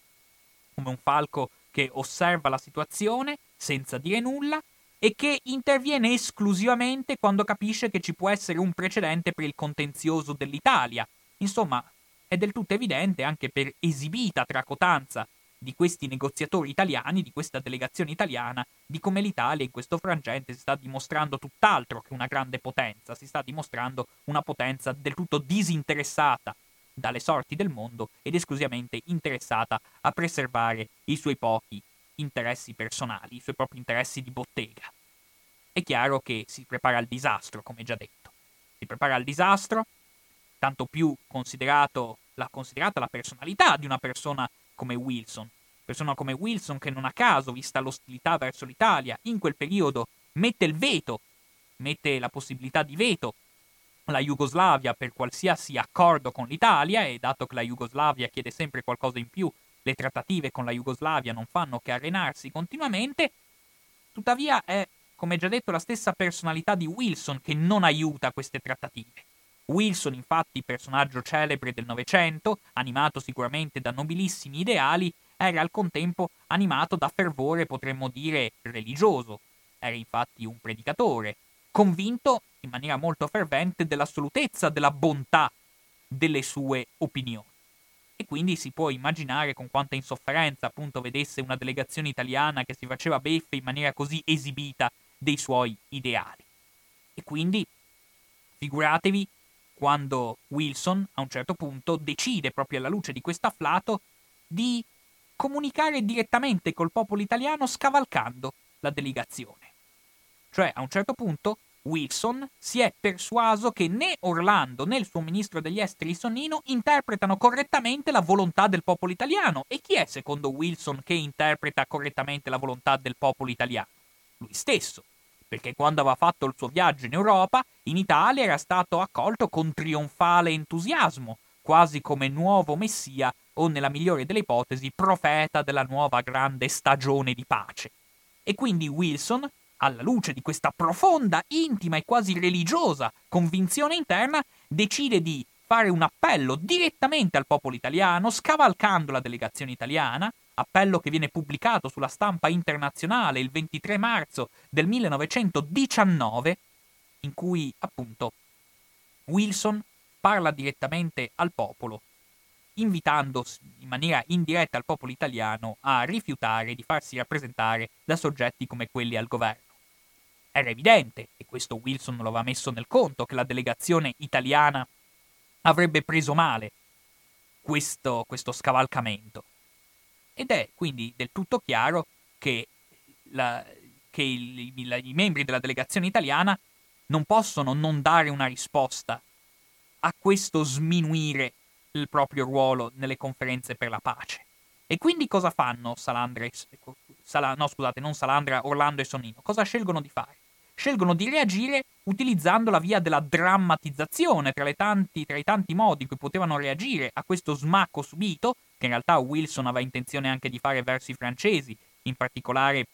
come un falco che osserva la situazione senza dire nulla e che interviene esclusivamente quando capisce che ci può essere un precedente per il contenzioso dell'Italia. Insomma, è del tutto evidente anche per esibita tracotanza di questi negoziatori italiani, di questa delegazione italiana, di come l'Italia in questo frangente si sta dimostrando tutt'altro che una grande potenza, si sta dimostrando una potenza del tutto disinteressata dalle sorti del mondo ed esclusivamente interessata a preservare i suoi pochi interessi personali, i suoi propri interessi di bottega. È chiaro che si prepara al disastro, come già detto. Si prepara al disastro tanto più considerato, la, considerata la personalità di una persona come Wilson. Persona come Wilson che non a caso, vista l'ostilità verso l'Italia, in quel periodo mette il veto, mette la possibilità di veto alla Jugoslavia per qualsiasi accordo con l'Italia e dato che la Jugoslavia chiede sempre qualcosa in più, le trattative con la Jugoslavia non fanno che arenarsi continuamente, tuttavia è, come già detto, la stessa personalità di Wilson che non aiuta queste trattative. Wilson, infatti, personaggio celebre del Novecento, animato sicuramente da nobilissimi ideali, era al contempo animato da fervore, potremmo dire, religioso. Era infatti un predicatore, convinto in maniera molto fervente dell'assolutezza, della bontà delle sue opinioni. E quindi si può immaginare con quanta insofferenza appunto vedesse una delegazione italiana che si faceva beffe in maniera così esibita dei suoi ideali. E quindi figuratevi quando Wilson a un certo punto decide, proprio alla luce di questo afflato, di comunicare direttamente col popolo italiano scavalcando la delegazione. Cioè, a un certo punto, Wilson si è persuaso che né Orlando né il suo ministro degli esteri Sonnino interpretano correttamente la volontà del popolo italiano. E chi è, secondo Wilson, che interpreta correttamente la volontà del popolo italiano? Lui stesso perché quando aveva fatto il suo viaggio in Europa, in Italia era stato accolto con trionfale entusiasmo, quasi come nuovo messia o, nella migliore delle ipotesi, profeta della nuova grande stagione di pace. E quindi Wilson, alla luce di questa profonda, intima e quasi religiosa convinzione interna, decide di fare un appello direttamente al popolo italiano, scavalcando la delegazione italiana, appello che viene pubblicato sulla stampa internazionale il 23 marzo del 1919, in cui appunto Wilson parla direttamente al popolo, invitando in maniera indiretta al popolo italiano a rifiutare di farsi rappresentare da soggetti come quelli al governo. Era evidente, e questo Wilson lo aveva messo nel conto, che la delegazione italiana avrebbe preso male questo, questo scavalcamento ed è quindi del tutto chiaro che, la, che il, il, i membri della delegazione italiana non possono non dare una risposta a questo sminuire il proprio ruolo nelle conferenze per la pace. E quindi cosa fanno Salandra e, Sala, no, scusate, non Salandra, Orlando e Sonnino? Cosa scelgono di fare? Scelgono di reagire utilizzando la via della drammatizzazione tra, tanti, tra i tanti modi in cui potevano reagire a questo smacco subito, che in realtà Wilson aveva intenzione anche di fare verso i francesi, in particolare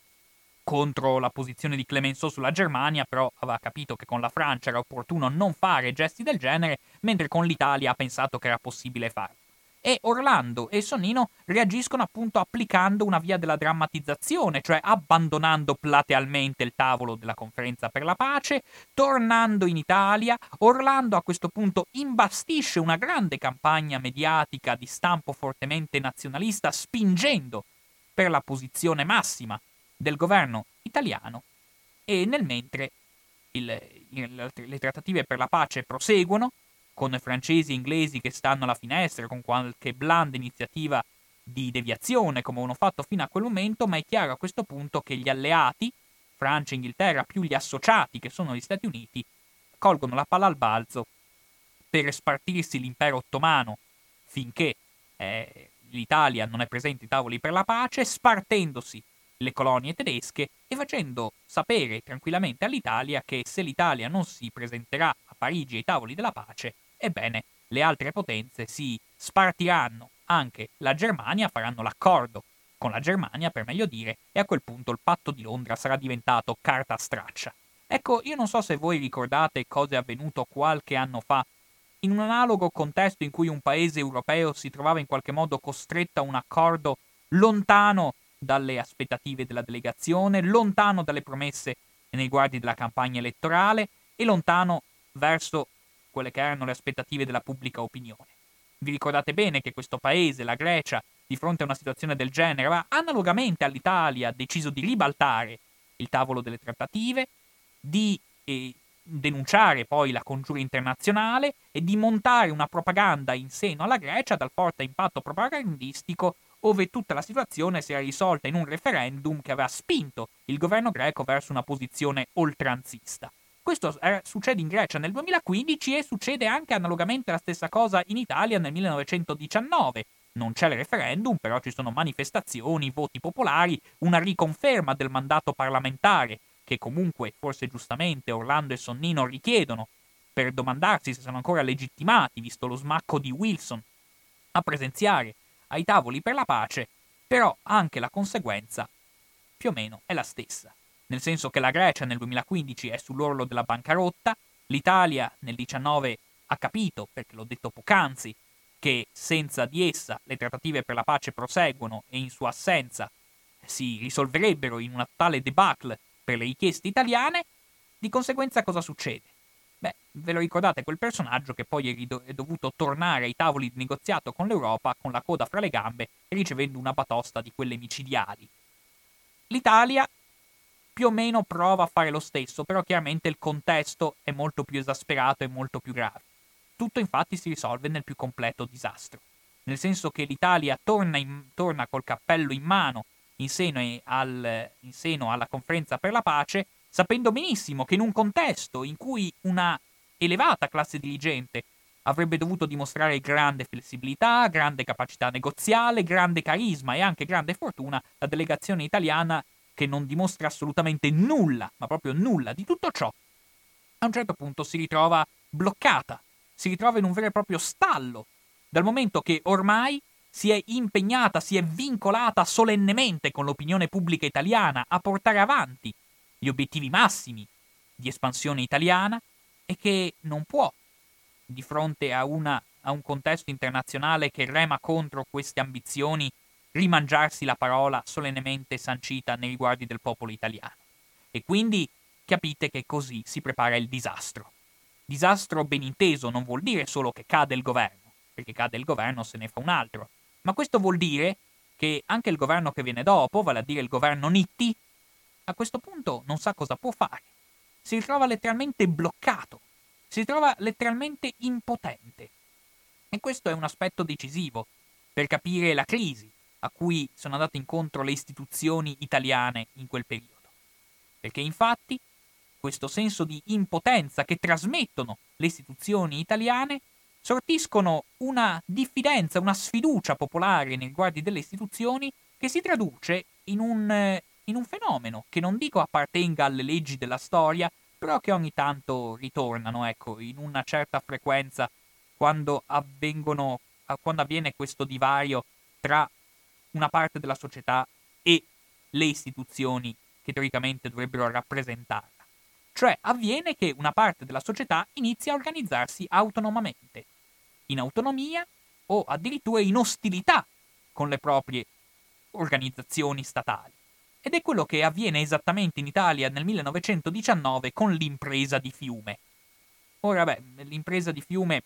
contro la posizione di Clemenceau sulla Germania, però aveva capito che con la Francia era opportuno non fare gesti del genere, mentre con l'Italia ha pensato che era possibile farlo e Orlando e Sonnino reagiscono appunto applicando una via della drammatizzazione, cioè abbandonando platealmente il tavolo della conferenza per la pace, tornando in Italia, Orlando a questo punto imbastisce una grande campagna mediatica di stampo fortemente nazionalista, spingendo per la posizione massima del governo italiano. E nel mentre il, il, le trattative per la pace proseguono, con francesi e inglesi che stanno alla finestra, con qualche blanda iniziativa di deviazione come hanno fatto fino a quel momento, ma è chiaro a questo punto che gli alleati, Francia e Inghilterra, più gli associati che sono gli Stati Uniti, colgono la palla al balzo per spartirsi l'impero ottomano finché eh, l'Italia non è presente ai tavoli per la pace, spartendosi le colonie tedesche e facendo sapere tranquillamente all'Italia che se l'Italia non si presenterà a Parigi ai tavoli della pace, ebbene le altre potenze si spartiranno anche la Germania, faranno l'accordo con la Germania per meglio dire, e a quel punto il patto di Londra sarà diventato carta straccia. Ecco, io non so se voi ricordate cosa è avvenuto qualche anno fa in un analogo contesto in cui un paese europeo si trovava in qualche modo costretto a un accordo lontano dalle aspettative della delegazione, lontano dalle promesse nei riguardi della campagna elettorale e lontano verso quelle che erano le aspettative della pubblica opinione. Vi ricordate bene che questo paese, la Grecia, di fronte a una situazione del genere, aveva analogamente all'Italia deciso di ribaltare il tavolo delle trattative, di eh, denunciare poi la congiura internazionale e di montare una propaganda in seno alla Grecia dal forte impatto propagandistico ove tutta la situazione si era risolta in un referendum che aveva spinto il governo greco verso una posizione oltranzista. Questo eh, succede in Grecia nel 2015 e succede anche analogamente la stessa cosa in Italia nel 1919. Non c'è il referendum, però ci sono manifestazioni, voti popolari, una riconferma del mandato parlamentare, che comunque, forse giustamente, Orlando e Sonnino richiedono, per domandarsi se sono ancora legittimati, visto lo smacco di Wilson, a presenziare ai tavoli per la pace, però anche la conseguenza più o meno è la stessa nel senso che la Grecia nel 2015 è sull'orlo della bancarotta, l'Italia nel 2019 ha capito, perché l'ho detto poc'anzi, che senza di essa le trattative per la pace proseguono e in sua assenza si risolverebbero in una tale debacle per le richieste italiane, di conseguenza cosa succede? Beh, ve lo ricordate quel personaggio che poi è, rido- è dovuto tornare ai tavoli di negoziato con l'Europa con la coda fra le gambe ricevendo una batosta di quelle micidiali. L'Italia più o meno prova a fare lo stesso, però chiaramente il contesto è molto più esasperato e molto più grave. Tutto infatti si risolve nel più completo disastro, nel senso che l'Italia torna, in, torna col cappello in mano in seno, al, in seno alla conferenza per la pace, sapendo benissimo che in un contesto in cui una elevata classe dirigente avrebbe dovuto dimostrare grande flessibilità, grande capacità negoziale, grande carisma e anche grande fortuna, la delegazione italiana che non dimostra assolutamente nulla, ma proprio nulla di tutto ciò, a un certo punto si ritrova bloccata, si ritrova in un vero e proprio stallo, dal momento che ormai si è impegnata, si è vincolata solennemente con l'opinione pubblica italiana a portare avanti gli obiettivi massimi di espansione italiana e che non può, di fronte a, una, a un contesto internazionale che rema contro queste ambizioni, rimangiarsi la parola solennemente sancita nei riguardi del popolo italiano. E quindi capite che così si prepara il disastro. Disastro ben inteso non vuol dire solo che cade il governo, perché cade il governo se ne fa un altro, ma questo vuol dire che anche il governo che viene dopo, vale a dire il governo Nitti, a questo punto non sa cosa può fare. Si ritrova letteralmente bloccato, si trova letteralmente impotente. E questo è un aspetto decisivo per capire la crisi, a cui sono andate incontro le istituzioni italiane in quel periodo. Perché infatti questo senso di impotenza che trasmettono le istituzioni italiane sortiscono una diffidenza, una sfiducia popolare nei riguardi delle istituzioni che si traduce in un eh, in un fenomeno che non dico appartenga alle leggi della storia, però che ogni tanto ritornano, ecco, in una certa frequenza quando avvengono quando avviene questo divario tra una parte della società e le istituzioni che teoricamente dovrebbero rappresentarla. Cioè avviene che una parte della società inizia a organizzarsi autonomamente, in autonomia o addirittura in ostilità con le proprie organizzazioni statali. Ed è quello che avviene esattamente in Italia nel 1919 con l'impresa di Fiume. Ora, beh, l'impresa di Fiume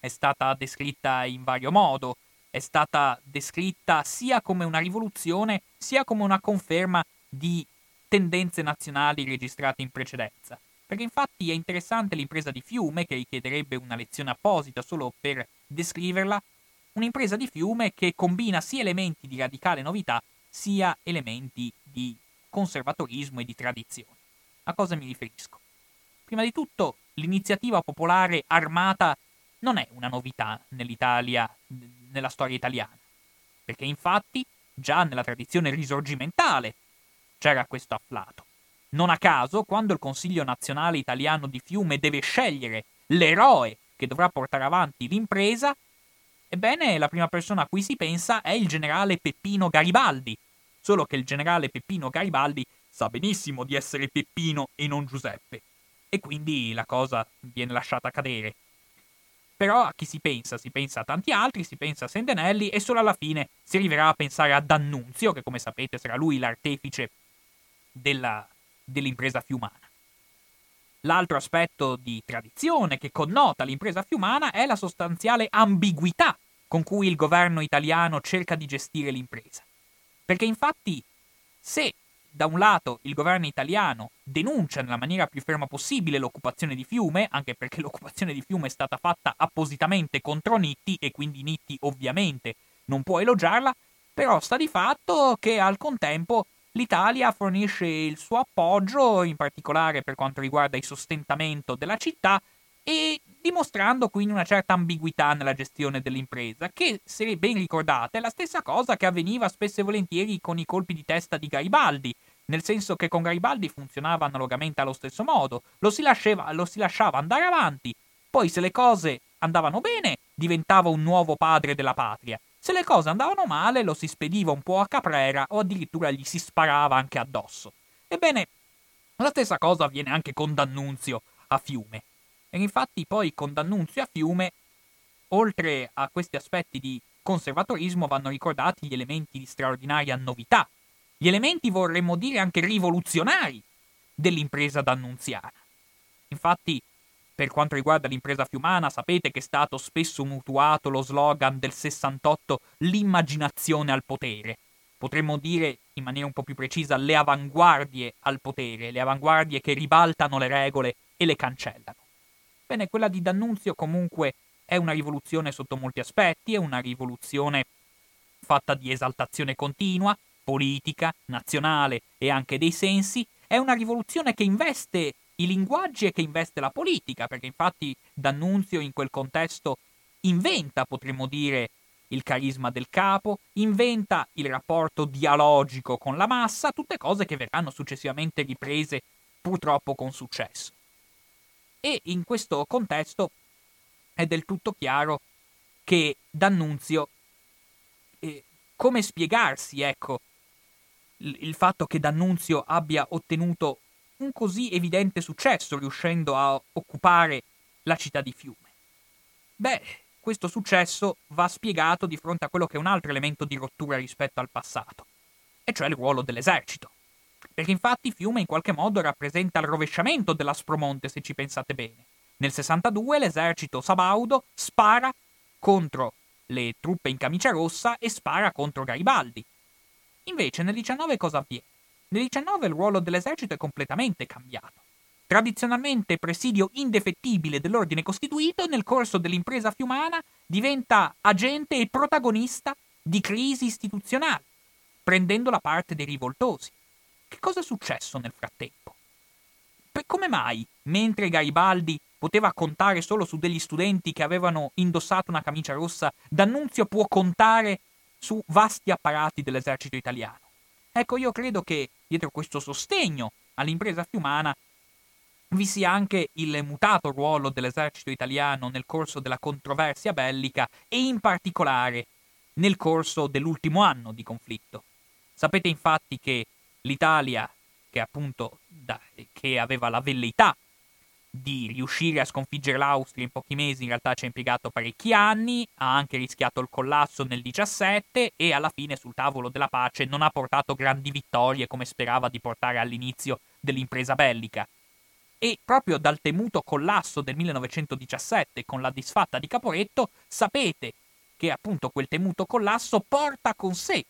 è stata descritta in vario modo, è stata descritta sia come una rivoluzione, sia come una conferma di tendenze nazionali registrate in precedenza. Perché infatti è interessante l'impresa di Fiume, che richiederebbe una lezione apposita solo per descriverla, un'impresa di Fiume che combina sia elementi di radicale novità, sia elementi di conservatorismo e di tradizione. A cosa mi riferisco? Prima di tutto, l'iniziativa popolare armata non è una novità nell'Italia, nella storia italiana, perché infatti già nella tradizione risorgimentale c'era questo afflato. Non a caso, quando il Consiglio nazionale italiano di Fiume deve scegliere l'eroe che dovrà portare avanti l'impresa, ebbene la prima persona a cui si pensa è il generale Peppino Garibaldi, solo che il generale Peppino Garibaldi sa benissimo di essere Peppino e non Giuseppe, e quindi la cosa viene lasciata cadere. Però a chi si pensa? Si pensa a tanti altri, si pensa a Sendenelli e solo alla fine si arriverà a pensare a D'Annunzio, che come sapete sarà lui l'artefice della, dell'impresa fiumana. L'altro aspetto di tradizione che connota l'impresa fiumana è la sostanziale ambiguità con cui il governo italiano cerca di gestire l'impresa. Perché infatti, se da un lato il governo italiano denuncia nella maniera più ferma possibile l'occupazione di Fiume, anche perché l'occupazione di Fiume è stata fatta appositamente contro Nitti e quindi Nitti ovviamente non può elogiarla, però sta di fatto che al contempo l'Italia fornisce il suo appoggio, in particolare per quanto riguarda il sostentamento della città, e dimostrando quindi una certa ambiguità nella gestione dell'impresa, che se ben ricordate è la stessa cosa che avveniva spesso e volentieri con i colpi di testa di Garibaldi, nel senso che con Garibaldi funzionava analogamente allo stesso modo, lo si, lasciava, lo si lasciava andare avanti, poi se le cose andavano bene diventava un nuovo padre della patria, se le cose andavano male lo si spediva un po' a Caprera o addirittura gli si sparava anche addosso. Ebbene, la stessa cosa avviene anche con D'Annunzio a Fiume. E infatti poi con D'Annunzio a Fiume, oltre a questi aspetti di conservatorismo, vanno ricordati gli elementi di straordinaria novità, gli elementi vorremmo dire anche rivoluzionari dell'impresa d'annunziana. Infatti, per quanto riguarda l'impresa fiumana, sapete che è stato spesso mutuato lo slogan del 68 l'immaginazione al potere. Potremmo dire in maniera un po' più precisa le avanguardie al potere, le avanguardie che ribaltano le regole e le cancellano. Bene, quella di D'Annunzio comunque è una rivoluzione sotto molti aspetti, è una rivoluzione fatta di esaltazione continua, politica, nazionale e anche dei sensi, è una rivoluzione che investe i linguaggi e che investe la politica, perché infatti D'Annunzio in quel contesto inventa, potremmo dire, il carisma del capo, inventa il rapporto dialogico con la massa, tutte cose che verranno successivamente riprese purtroppo con successo. E in questo contesto è del tutto chiaro che D'Annunzio, eh, come spiegarsi, ecco, il fatto che D'Annunzio abbia ottenuto un così evidente successo riuscendo a occupare la città di Fiume? Beh, questo successo va spiegato di fronte a quello che è un altro elemento di rottura rispetto al passato, e cioè il ruolo dell'esercito. Perché infatti Fiume in qualche modo rappresenta il rovesciamento dell'Aspromonte, se ci pensate bene. Nel 62 l'esercito sabaudo spara contro le truppe in camicia rossa e spara contro Garibaldi. Invece nel 19 cosa avviene? Nel 19 il ruolo dell'esercito è completamente cambiato. Tradizionalmente presidio indefettibile dell'ordine costituito, nel corso dell'impresa fiumana diventa agente e protagonista di crisi istituzionali, prendendo la parte dei rivoltosi. Che cosa è successo nel frattempo? Per come mai, mentre Garibaldi poteva contare solo su degli studenti che avevano indossato una camicia rossa, D'Annunzio può contare su vasti apparati dell'esercito italiano? Ecco, io credo che dietro questo sostegno all'impresa fiumana, vi sia anche il mutato ruolo dell'esercito italiano nel corso della controversia bellica e in particolare nel corso dell'ultimo anno di conflitto. Sapete infatti che l'Italia, che appunto da, che aveva la velleità di riuscire a sconfiggere l'Austria in pochi mesi, in realtà ci ha impiegato parecchi anni, ha anche rischiato il collasso nel 17 e alla fine sul tavolo della pace non ha portato grandi vittorie come sperava di portare all'inizio dell'impresa bellica. E proprio dal temuto collasso del 1917 con la disfatta di Caporetto sapete che appunto quel temuto collasso porta con sé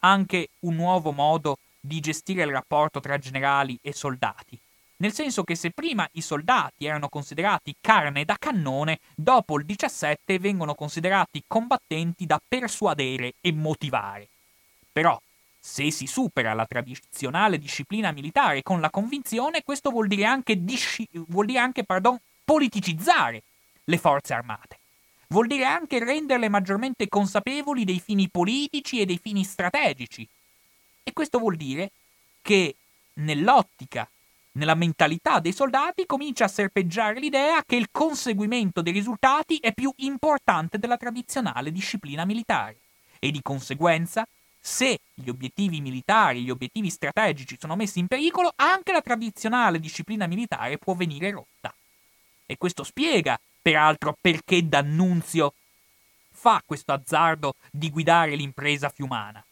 anche un nuovo modo di gestire il rapporto tra generali e soldati. Nel senso che se prima i soldati erano considerati carne da cannone, dopo il 17 vengono considerati combattenti da persuadere e motivare. Però, se si supera la tradizionale disciplina militare con la convinzione, questo vuol dire anche, disci- vuol dire anche pardon, politicizzare le forze armate. Vuol dire anche renderle maggiormente consapevoli dei fini politici e dei fini strategici. E questo vuol dire che nell'ottica nella mentalità dei soldati comincia a serpeggiare l'idea che il conseguimento dei risultati è più importante della tradizionale disciplina militare e di conseguenza, se gli obiettivi militari, gli obiettivi strategici sono messi in pericolo, anche la tradizionale disciplina militare può venire rotta. E questo spiega, peraltro, perché D'Annunzio fa questo azzardo di guidare l'impresa fiumana.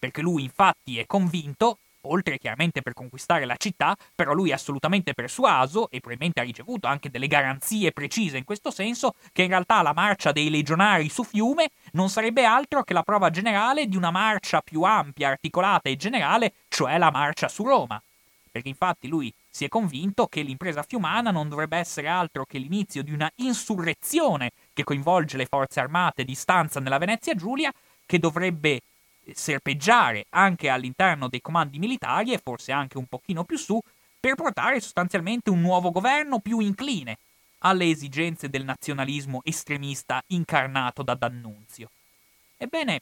Perché lui infatti è convinto oltre chiaramente per conquistare la città, però lui è assolutamente persuaso e probabilmente ha ricevuto anche delle garanzie precise in questo senso che in realtà la marcia dei legionari su fiume non sarebbe altro che la prova generale di una marcia più ampia, articolata e generale, cioè la marcia su Roma. Perché infatti lui si è convinto che l'impresa fiumana non dovrebbe essere altro che l'inizio di una insurrezione che coinvolge le forze armate di stanza nella Venezia Giulia, che dovrebbe serpeggiare anche all'interno dei comandi militari e forse anche un pochino più su per portare sostanzialmente un nuovo governo più incline alle esigenze del nazionalismo estremista incarnato da D'Annunzio. Ebbene,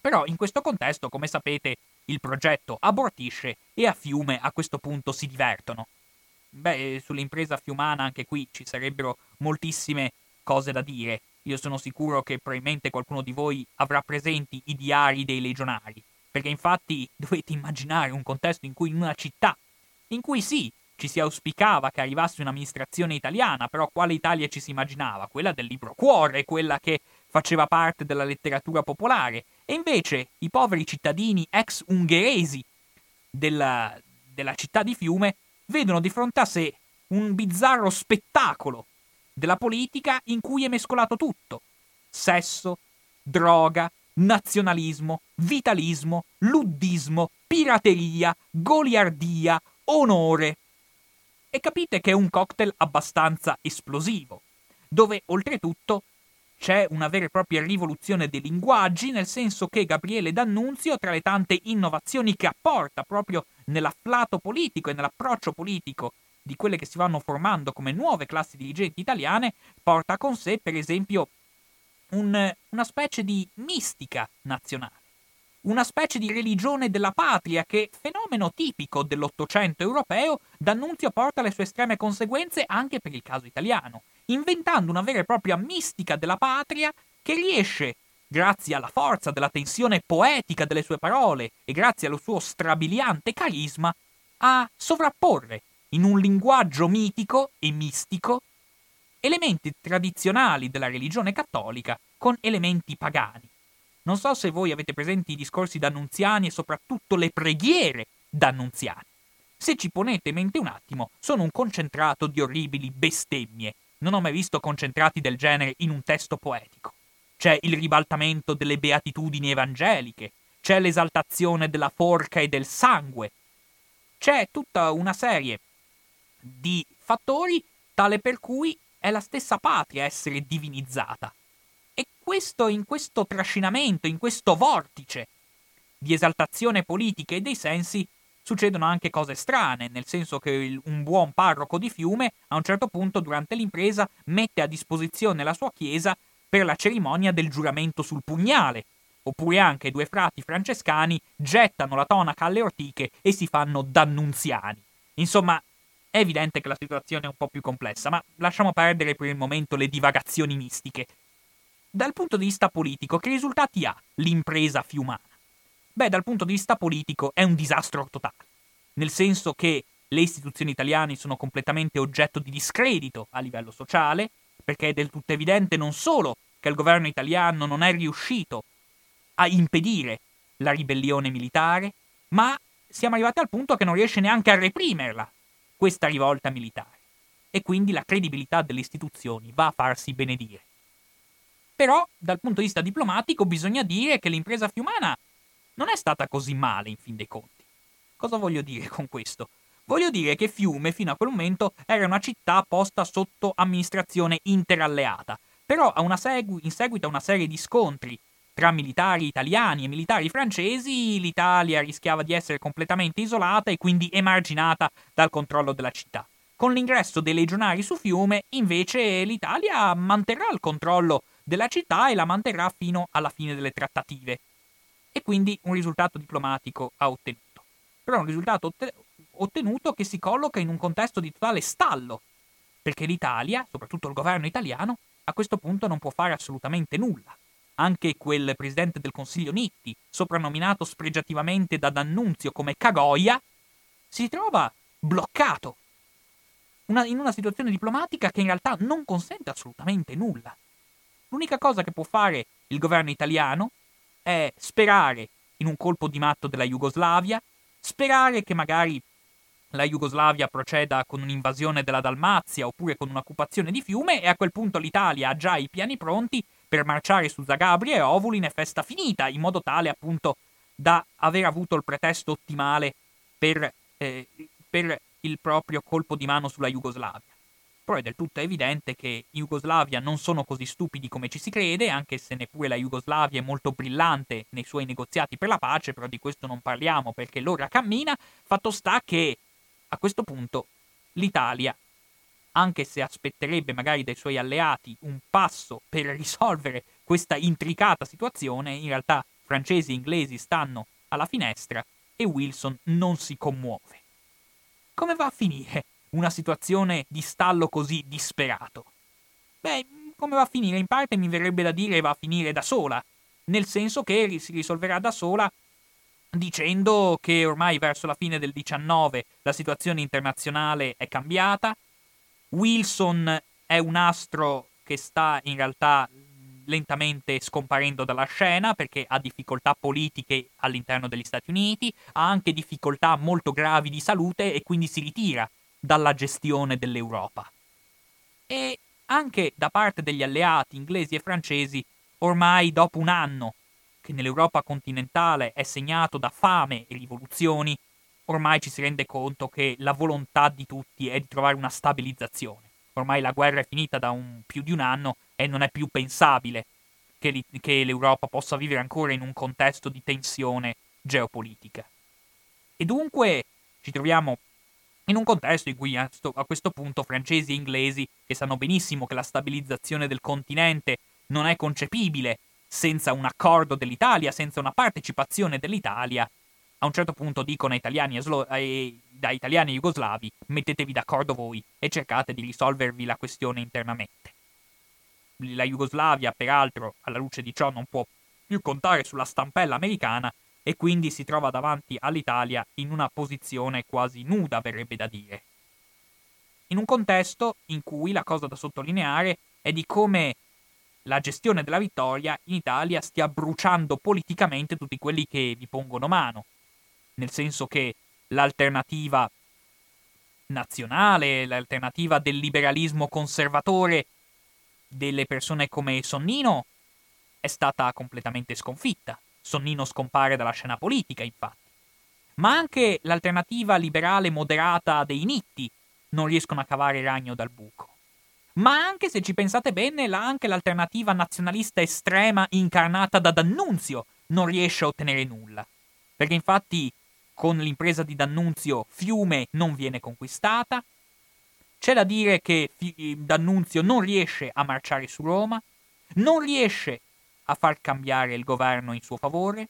però in questo contesto, come sapete, il progetto abortisce e a Fiume a questo punto si divertono. Beh, sull'impresa fiumana anche qui ci sarebbero moltissime cose da dire. Io sono sicuro che probabilmente qualcuno di voi avrà presenti i diari dei legionari, perché infatti dovete immaginare un contesto in cui in una città, in cui sì, ci si auspicava che arrivasse un'amministrazione italiana, però quale Italia ci si immaginava? Quella del libro cuore, quella che faceva parte della letteratura popolare, e invece i poveri cittadini ex ungheresi della, della città di Fiume vedono di fronte a sé un bizzarro spettacolo della politica in cui è mescolato tutto. Sesso, droga, nazionalismo, vitalismo, luddismo, pirateria, goliardia, onore. E capite che è un cocktail abbastanza esplosivo, dove oltretutto c'è una vera e propria rivoluzione dei linguaggi, nel senso che Gabriele D'Annunzio, tra le tante innovazioni che apporta proprio nell'afflato politico e nell'approccio politico di quelle che si vanno formando come nuove classi dirigenti italiane, porta con sé, per esempio, un, una specie di mistica nazionale, una specie di religione della patria che, fenomeno tipico dell'Ottocento europeo, D'Annunzio porta le sue estreme conseguenze anche per il caso italiano, inventando una vera e propria mistica della patria che riesce, grazie alla forza della tensione poetica delle sue parole e grazie allo suo strabiliante carisma, a sovrapporre in un linguaggio mitico e mistico elementi tradizionali della religione cattolica con elementi pagani. Non so se voi avete presenti i discorsi d'annunziani e soprattutto le preghiere d'annunziani. Se ci ponete mente un attimo, sono un concentrato di orribili bestemmie. Non ho mai visto concentrati del genere in un testo poetico. C'è il ribaltamento delle beatitudini evangeliche, c'è l'esaltazione della forca e del sangue, c'è tutta una serie di fattori tale per cui è la stessa patria essere divinizzata. E questo, in questo trascinamento, in questo vortice di esaltazione politica e dei sensi, succedono anche cose strane, nel senso che il, un buon parroco di fiume a un certo punto durante l'impresa mette a disposizione la sua chiesa per la cerimonia del giuramento sul pugnale, oppure anche due frati francescani gettano la tonaca alle ortiche e si fanno dannunziani. Insomma, è evidente che la situazione è un po' più complessa, ma lasciamo perdere per il momento le divagazioni mistiche. Dal punto di vista politico, che risultati ha l'impresa fiumana? Beh, dal punto di vista politico è un disastro totale, nel senso che le istituzioni italiane sono completamente oggetto di discredito a livello sociale, perché è del tutto evidente non solo che il governo italiano non è riuscito a impedire la ribellione militare, ma siamo arrivati al punto che non riesce neanche a reprimerla, questa rivolta militare. E quindi la credibilità delle istituzioni va a farsi benedire. Però, dal punto di vista diplomatico, bisogna dire che l'impresa fiumana non è stata così male in fin dei conti. Cosa voglio dire con questo? Voglio dire che Fiume fino a quel momento era una città posta sotto amministrazione interalleata, però segu- in seguito a una serie di scontri tra militari italiani e militari francesi, l'Italia rischiava di essere completamente isolata e quindi emarginata dal controllo della città. Con l'ingresso dei legionari su Fiume, invece, l'Italia manterrà il controllo della città e la manterrà fino alla fine delle trattative. E quindi un risultato diplomatico ha ottenuto. Però un risultato ottenuto che si colloca in un contesto di totale stallo, perché l'Italia, soprattutto il governo italiano, a questo punto non può fare assolutamente nulla. Anche quel presidente del Consiglio Nitti, soprannominato spregiativamente da D'Annunzio come Cagoia, si trova bloccato una, in una situazione diplomatica che in realtà non consente assolutamente nulla. L'unica cosa che può fare il governo italiano è sperare in un colpo di matto della Jugoslavia, sperare che magari la Jugoslavia proceda con un'invasione della Dalmazia oppure con un'occupazione di fiume e a quel punto l'Italia ha già i piani pronti per marciare su Zagabria e Ovulin e festa finita, in modo tale appunto da aver avuto il pretesto ottimale per, eh, per il proprio colpo di mano sulla Jugoslavia. Però è del tutto evidente che in Jugoslavia non sono così stupidi come ci si crede, anche se neppure la Jugoslavia è molto brillante nei suoi negoziati per la pace, però di questo non parliamo perché l'ora cammina. Fatto sta che a questo punto l'Italia, anche se aspetterebbe magari dai suoi alleati un passo per risolvere questa intricata situazione, in realtà francesi e inglesi stanno alla finestra e Wilson non si commuove. Come va a finire una situazione di stallo così disperato? Beh, come va a finire? In parte mi verrebbe da dire va a finire da sola, nel senso che si risolverà da sola dicendo che ormai verso la fine del 19 la situazione internazionale è cambiata, Wilson è un astro che sta in realtà lentamente scomparendo dalla scena perché ha difficoltà politiche all'interno degli Stati Uniti, ha anche difficoltà molto gravi di salute e quindi si ritira dalla gestione dell'Europa. E anche da parte degli alleati inglesi e francesi, ormai dopo un anno che nell'Europa continentale è segnato da fame e rivoluzioni, ormai ci si rende conto che la volontà di tutti è di trovare una stabilizzazione. Ormai la guerra è finita da un, più di un anno e non è più pensabile che, li, che l'Europa possa vivere ancora in un contesto di tensione geopolitica. E dunque ci troviamo in un contesto in cui a, sto, a questo punto francesi e inglesi, che sanno benissimo che la stabilizzazione del continente non è concepibile senza un accordo dell'Italia, senza una partecipazione dell'Italia, a un certo punto dicono ai italiani, slo- ai, italiani e jugoslavi, mettetevi d'accordo voi e cercate di risolvervi la questione internamente. La Jugoslavia, peraltro, alla luce di ciò non può più contare sulla stampella americana e quindi si trova davanti all'Italia in una posizione quasi nuda, verrebbe da dire. In un contesto in cui la cosa da sottolineare è di come la gestione della vittoria in Italia stia bruciando politicamente tutti quelli che vi pongono mano. Nel senso che l'alternativa nazionale, l'alternativa del liberalismo conservatore delle persone come Sonnino è stata completamente sconfitta. Sonnino scompare dalla scena politica, infatti. Ma anche l'alternativa liberale moderata dei Nitti non riescono a cavare il ragno dal buco ma anche se ci pensate bene, anche l'alternativa nazionalista estrema incarnata da D'Annunzio non riesce a ottenere nulla. Perché infatti con l'impresa di D'Annunzio Fiume non viene conquistata, c'è da dire che D'Annunzio non riesce a marciare su Roma, non riesce a far cambiare il governo in suo favore,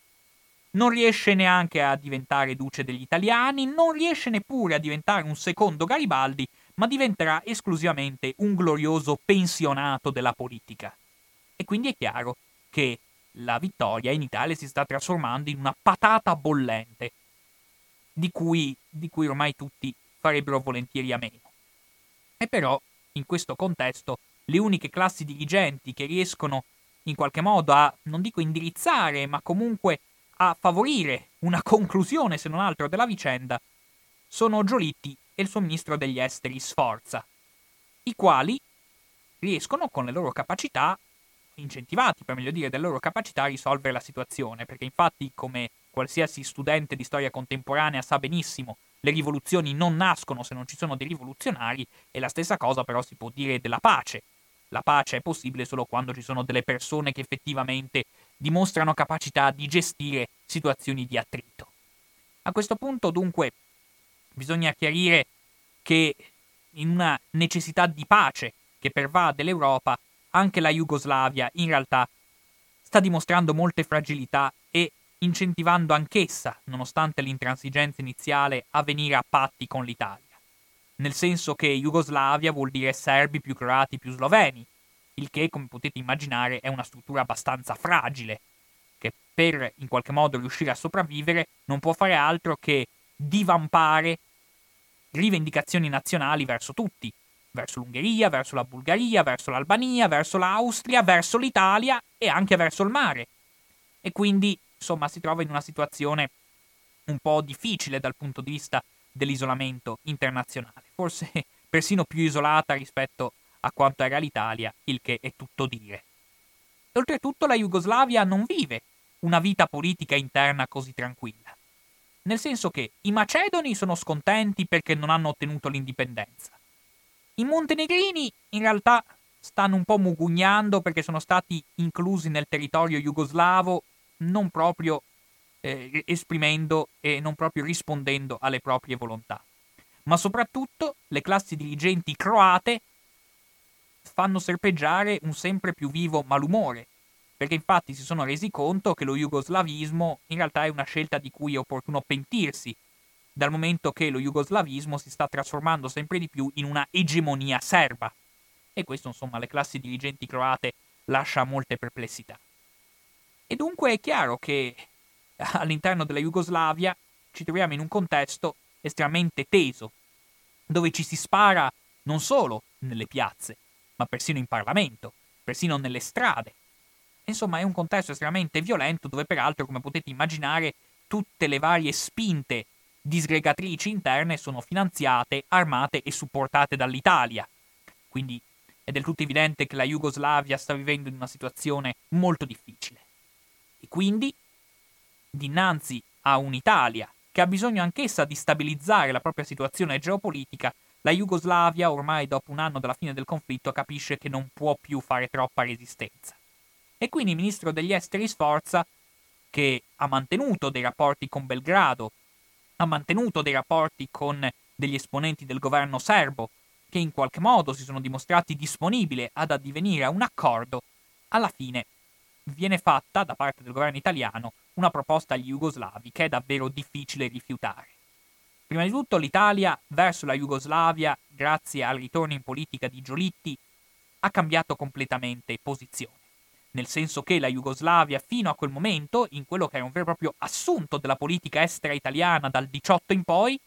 non riesce neanche a diventare duce degli italiani, non riesce neppure a diventare un secondo Garibaldi, ma diventerà esclusivamente un glorioso pensionato della politica. E quindi è chiaro che la vittoria in Italia si sta trasformando in una patata bollente, di cui, di cui ormai tutti farebbero volentieri a meno. E però, in questo contesto, le uniche classi dirigenti che riescono in qualche modo a, non dico indirizzare, ma comunque a favorire una conclusione, se non altro, della vicenda, sono Giolitti e il suo ministro degli esteri Sforza, i quali riescono con le loro capacità, incentivati per meglio dire, dalle loro capacità a risolvere la situazione, perché infatti come qualsiasi studente di storia contemporanea sa benissimo, le rivoluzioni non nascono se non ci sono dei rivoluzionari e la stessa cosa però si può dire della pace. La pace è possibile solo quando ci sono delle persone che effettivamente dimostrano capacità di gestire situazioni di attrito. A questo punto, dunque, bisogna chiarire che in una necessità di pace che pervade l'Europa, anche la Jugoslavia in realtà sta dimostrando molte fragilità incentivando anch'essa, nonostante l'intransigenza iniziale, a venire a patti con l'Italia. Nel senso che Jugoslavia vuol dire serbi più croati più sloveni, il che, come potete immaginare, è una struttura abbastanza fragile, che per in qualche modo riuscire a sopravvivere non può fare altro che divampare rivendicazioni nazionali verso tutti, verso l'Ungheria, verso la Bulgaria, verso l'Albania, verso l'Austria, verso l'Italia e anche verso il mare. E quindi, insomma, si trova in una situazione un po' difficile dal punto di vista dell'isolamento internazionale, forse persino più isolata rispetto a quanto era l'Italia, il che è tutto dire. Oltretutto la Jugoslavia non vive una vita politica interna così tranquilla. Nel senso che i macedoni sono scontenti perché non hanno ottenuto l'indipendenza. I montenegrini in realtà stanno un po' mugugnando perché sono stati inclusi nel territorio jugoslavo non proprio eh, esprimendo e non proprio rispondendo alle proprie volontà. Ma soprattutto le classi dirigenti croate fanno serpeggiare un sempre più vivo malumore, perché infatti si sono resi conto che lo jugoslavismo in realtà è una scelta di cui è opportuno pentirsi, dal momento che lo jugoslavismo si sta trasformando sempre di più in una egemonia serba. E questo, insomma, le classi dirigenti croate lascia molte perplessità. E dunque è chiaro che all'interno della Jugoslavia ci troviamo in un contesto estremamente teso, dove ci si spara non solo nelle piazze, ma persino in Parlamento, persino nelle strade. Insomma, è un contesto estremamente violento dove peraltro, come potete immaginare, tutte le varie spinte disgregatrici interne sono finanziate, armate e supportate dall'Italia. Quindi è del tutto evidente che la Jugoslavia sta vivendo in una situazione molto difficile. E quindi, dinanzi a un'Italia che ha bisogno anch'essa di stabilizzare la propria situazione geopolitica, la Jugoslavia, ormai dopo un anno dalla fine del conflitto, capisce che non può più fare troppa resistenza. E quindi il ministro degli esteri Sforza, che ha mantenuto dei rapporti con Belgrado, ha mantenuto dei rapporti con degli esponenti del governo serbo, che in qualche modo si sono dimostrati disponibili ad addivenire a un accordo, alla fine viene fatta da parte del governo italiano una proposta agli jugoslavi che è davvero difficile rifiutare. Prima di tutto l'Italia verso la Jugoslavia, grazie al ritorno in politica di Giolitti, ha cambiato completamente posizione. Nel senso che la Jugoslavia, fino a quel momento, in quello che era un vero e proprio assunto della politica estera italiana dal 18 in poi,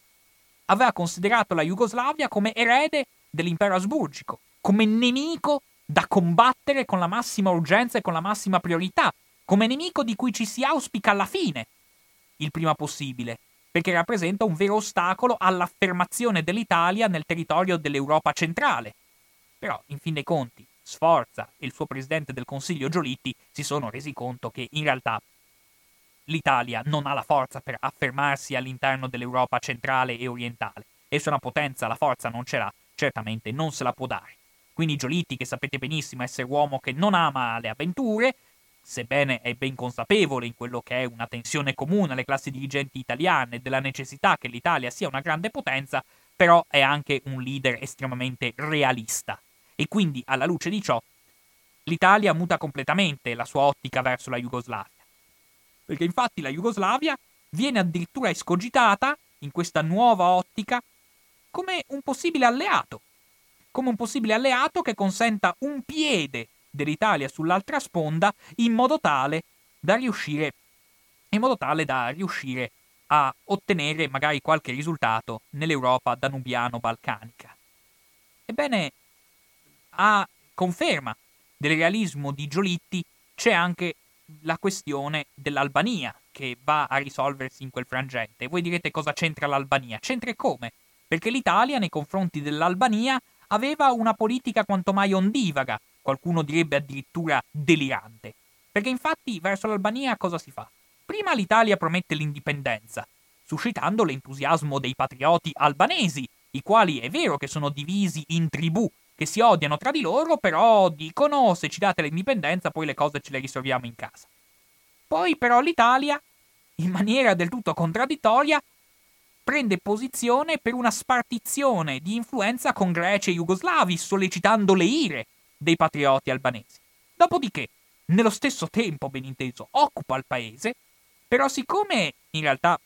aveva considerato la Jugoslavia come erede dell'impero asburgico, come nemico da combattere con la massima urgenza e con la massima priorità, come nemico di cui ci si auspica alla fine, il prima possibile, perché rappresenta un vero ostacolo all'affermazione dell'Italia nel territorio dell'Europa centrale. Però, in fin dei conti, Sforza e il suo presidente del Consiglio Giolitti si sono resi conto che in realtà l'Italia non ha la forza per affermarsi all'interno dell'Europa centrale e orientale. E se una potenza la forza non ce l'ha, certamente non se la può dare. Quindi Giolitti, che sapete benissimo essere uomo che non ama le avventure, sebbene è ben consapevole in quello che è una tensione comune alle classi dirigenti italiane della necessità che l'Italia sia una grande potenza, però è anche un leader estremamente realista. E quindi, alla luce di ciò, l'Italia muta completamente la sua ottica verso la Jugoslavia. Perché infatti la Jugoslavia viene addirittura escogitata in questa nuova ottica come un possibile alleato, come un possibile alleato che consenta un piede dell'Italia sull'altra sponda in modo tale da riuscire tale da riuscire a ottenere magari qualche risultato nell'Europa danubiano-balcanica. Ebbene, a conferma del realismo di Giolitti c'è anche la questione dell'Albania che va a risolversi in quel frangente. Voi direte cosa c'entra l'Albania? C'entra come? Perché l'Italia nei confronti dell'Albania aveva una politica quanto mai ondivaga, qualcuno direbbe addirittura delirante. Perché infatti verso l'Albania cosa si fa? Prima l'Italia promette l'indipendenza, suscitando l'entusiasmo dei patrioti albanesi, i quali è vero che sono divisi in tribù che si odiano tra di loro, però dicono se ci date l'indipendenza poi le cose ce le risolviamo in casa. Poi però l'Italia, in maniera del tutto contraddittoria, prende posizione per una spartizione di influenza con Grecia e Jugoslavi, sollecitando le ire dei patrioti albanesi. Dopodiché, nello stesso tempo, ben inteso, occupa il paese però siccome in realtà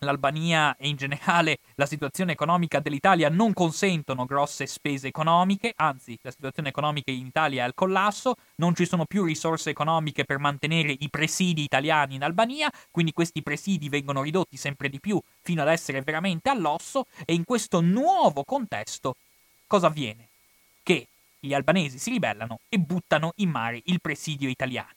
l'Albania e in generale la situazione economica dell'Italia non consentono grosse spese economiche, anzi la situazione economica in Italia è al collasso, non ci sono più risorse economiche per mantenere i presidi italiani in Albania, quindi questi presidi vengono ridotti sempre di più fino ad essere veramente all'osso e in questo nuovo contesto cosa avviene? Che gli albanesi si ribellano e buttano in mare il presidio italiano.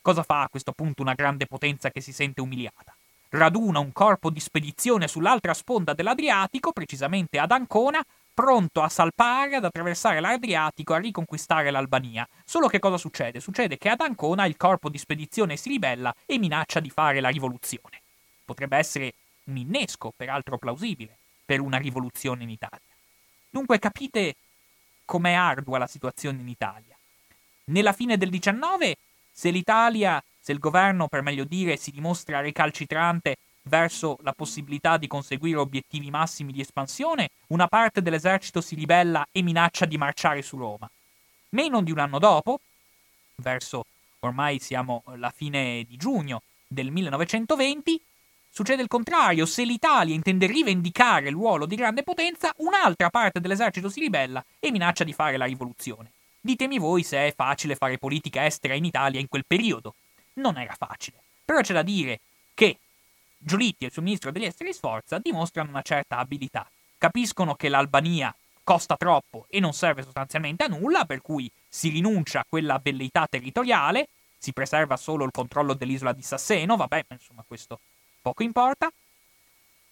Cosa fa a questo punto una grande potenza che si sente umiliata? Raduna un corpo di spedizione sull'altra sponda dell'Adriatico, precisamente ad Ancona, pronto a salpare, ad attraversare l'Adriatico, a riconquistare l'Albania. Solo che cosa succede? Succede che ad Ancona il corpo di spedizione si ribella e minaccia di fare la rivoluzione. Potrebbe essere un innesco, peraltro plausibile, per una rivoluzione in Italia. Dunque capite com'è ardua la situazione in Italia. Nella fine del 19 se l'Italia, se il governo per meglio dire, si dimostra recalcitrante verso la possibilità di conseguire obiettivi massimi di espansione, una parte dell'esercito si ribella e minaccia di marciare su Roma. Meno di un anno dopo, verso ormai siamo alla fine di giugno del 1920, succede il contrario, se l'Italia intende rivendicare il ruolo di grande potenza, un'altra parte dell'esercito si ribella e minaccia di fare la rivoluzione. Ditemi voi se è facile fare politica estera in Italia in quel periodo. Non era facile. Però c'è da dire che Giolitti e il suo ministro degli esteri Sforza dimostrano una certa abilità. Capiscono che l'Albania costa troppo e non serve sostanzialmente a nulla, per cui si rinuncia a quella velleità territoriale, si preserva solo il controllo dell'isola di Sasseno, vabbè, insomma questo poco importa.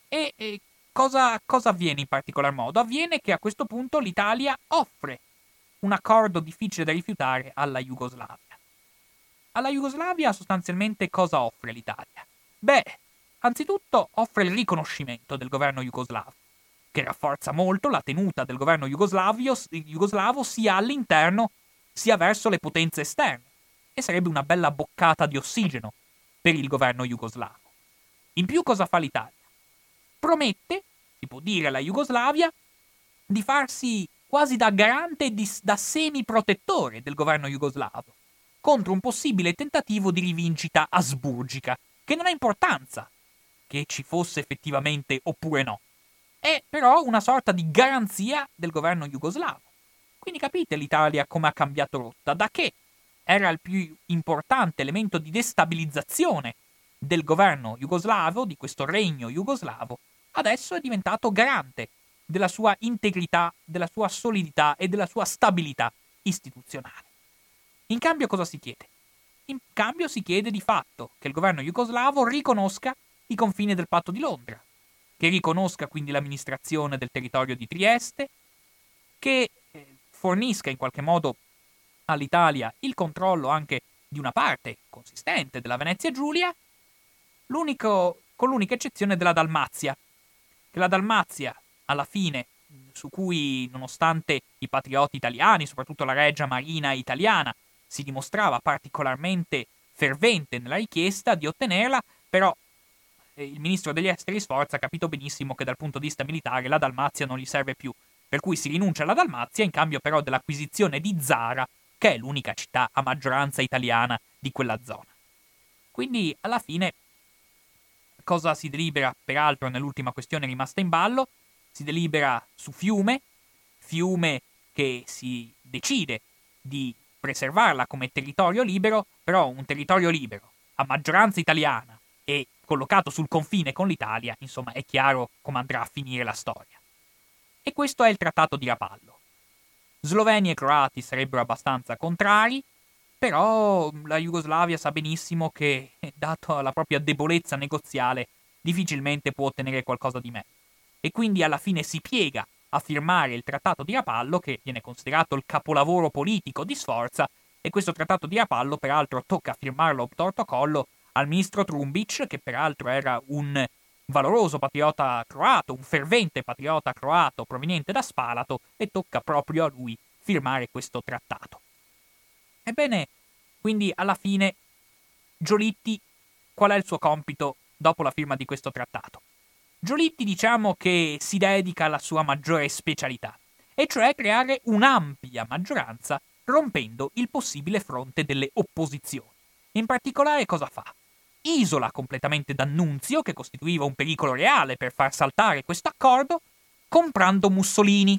E, e cosa, cosa avviene in particolar modo? Avviene che a questo punto l'Italia offre un accordo difficile da rifiutare alla Jugoslavia. Alla Jugoslavia sostanzialmente cosa offre l'Italia? Beh, anzitutto offre il riconoscimento del governo jugoslavo, che rafforza molto la tenuta del governo jugoslavo sia all'interno sia verso le potenze esterne, e sarebbe una bella boccata di ossigeno per il governo jugoslavo. In più cosa fa l'Italia? Promette, si può dire alla Jugoslavia, di farsi quasi da garante e da semi-protettore del governo jugoslavo, contro un possibile tentativo di rivincita asburgica, che non ha importanza che ci fosse effettivamente oppure no. È però una sorta di garanzia del governo jugoslavo. Quindi capite l'Italia come ha cambiato rotta, da che era il più importante elemento di destabilizzazione del governo jugoslavo, di questo regno jugoslavo, adesso è diventato garante della sua integrità, della sua solidità e della sua stabilità istituzionale. In cambio cosa si chiede? In cambio si chiede di fatto che il governo jugoslavo riconosca i confini del patto di Londra, che riconosca quindi l'amministrazione del territorio di Trieste, che eh, fornisca in qualche modo all'Italia il controllo anche di una parte consistente della Venezia Giulia, con l'unica eccezione della Dalmazia, che la Dalmazia alla fine, su cui, nonostante i patrioti italiani, soprattutto la Reggia Marina italiana, si dimostrava particolarmente fervente nella richiesta di ottenerla, però eh, il ministro degli esteri Sforza ha capito benissimo che dal punto di vista militare la Dalmazia non gli serve più, per cui si rinuncia alla Dalmazia in cambio però dell'acquisizione di Zara, che è l'unica città a maggioranza italiana di quella zona. Quindi alla fine cosa si delibera peraltro nell'ultima questione rimasta in ballo? Si delibera su Fiume, Fiume che si decide di preservarla come territorio libero, però un territorio libero a maggioranza italiana e collocato sul confine con l'Italia, insomma è chiaro come andrà a finire la storia. E questo è il trattato di Rapallo. Sloveni e croati sarebbero abbastanza contrari, però la Jugoslavia sa benissimo che, dato la propria debolezza negoziale, difficilmente può ottenere qualcosa di meglio. E quindi alla fine si piega a firmare il trattato di Rapallo, che viene considerato il capolavoro politico di Sforza, e questo trattato di Rapallo peraltro tocca firmarlo obtorto collo al ministro Trumbic, che peraltro era un valoroso patriota croato, un fervente patriota croato proveniente da Spalato, e tocca proprio a lui firmare questo trattato. Ebbene, quindi alla fine Giolitti qual è il suo compito dopo la firma di questo trattato? Giolitti diciamo che si dedica alla sua maggiore specialità, e cioè creare un'ampia maggioranza rompendo il possibile fronte delle opposizioni. In particolare cosa fa? Isola completamente D'Annunzio, che costituiva un pericolo reale per far saltare questo accordo, comprando Mussolini.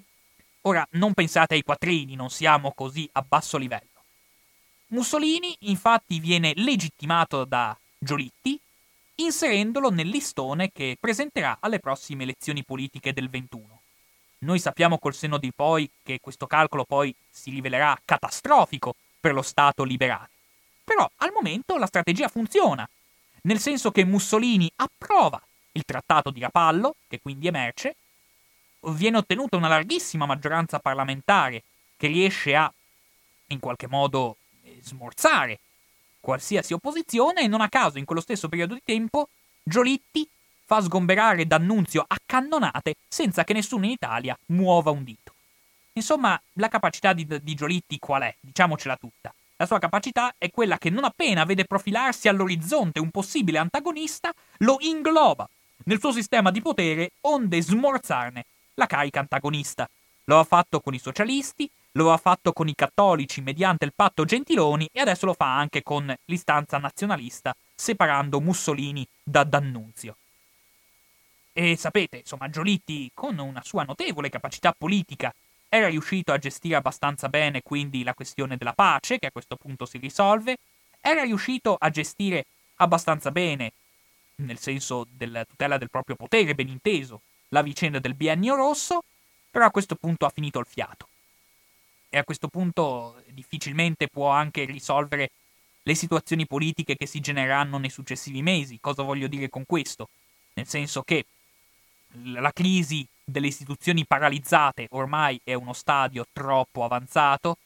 Ora, non pensate ai quattrini, non siamo così a basso livello. Mussolini infatti viene legittimato da Giolitti inserendolo nel listone che presenterà alle prossime elezioni politiche del 21. Noi sappiamo col senno di poi che questo calcolo poi si rivelerà catastrofico per lo Stato liberale. Però al momento la strategia funziona, nel senso che Mussolini approva il trattato di Rapallo, che quindi emerge, viene ottenuta una larghissima maggioranza parlamentare che riesce a in qualche modo smorzare qualsiasi opposizione e non a caso in quello stesso periodo di tempo Giolitti fa sgomberare D'Annunzio a cannonate senza che nessuno in Italia muova un dito. Insomma, la capacità di, di Giolitti qual è? Diciamocela tutta. La sua capacità è quella che non appena vede profilarsi all'orizzonte un possibile antagonista, lo ingloba nel suo sistema di potere onde smorzarne la carica antagonista. Lo ha fatto con i socialisti, lo ha fatto con i cattolici mediante il patto Gentiloni e adesso lo fa anche con l'istanza nazionalista, separando Mussolini da D'Annunzio. E sapete, insomma, Giolitti, con una sua notevole capacità politica, era riuscito a gestire abbastanza bene quindi la questione della pace, che a questo punto si risolve, era riuscito a gestire abbastanza bene, nel senso della tutela del proprio potere, ben inteso, la vicenda del biennio rosso, però a questo punto ha finito il fiato e a questo punto difficilmente può anche risolvere le situazioni politiche che si genereranno nei successivi mesi. Cosa voglio dire con questo? Nel senso che la crisi delle istituzioni paralizzate ormai è uno stadio troppo avanzato,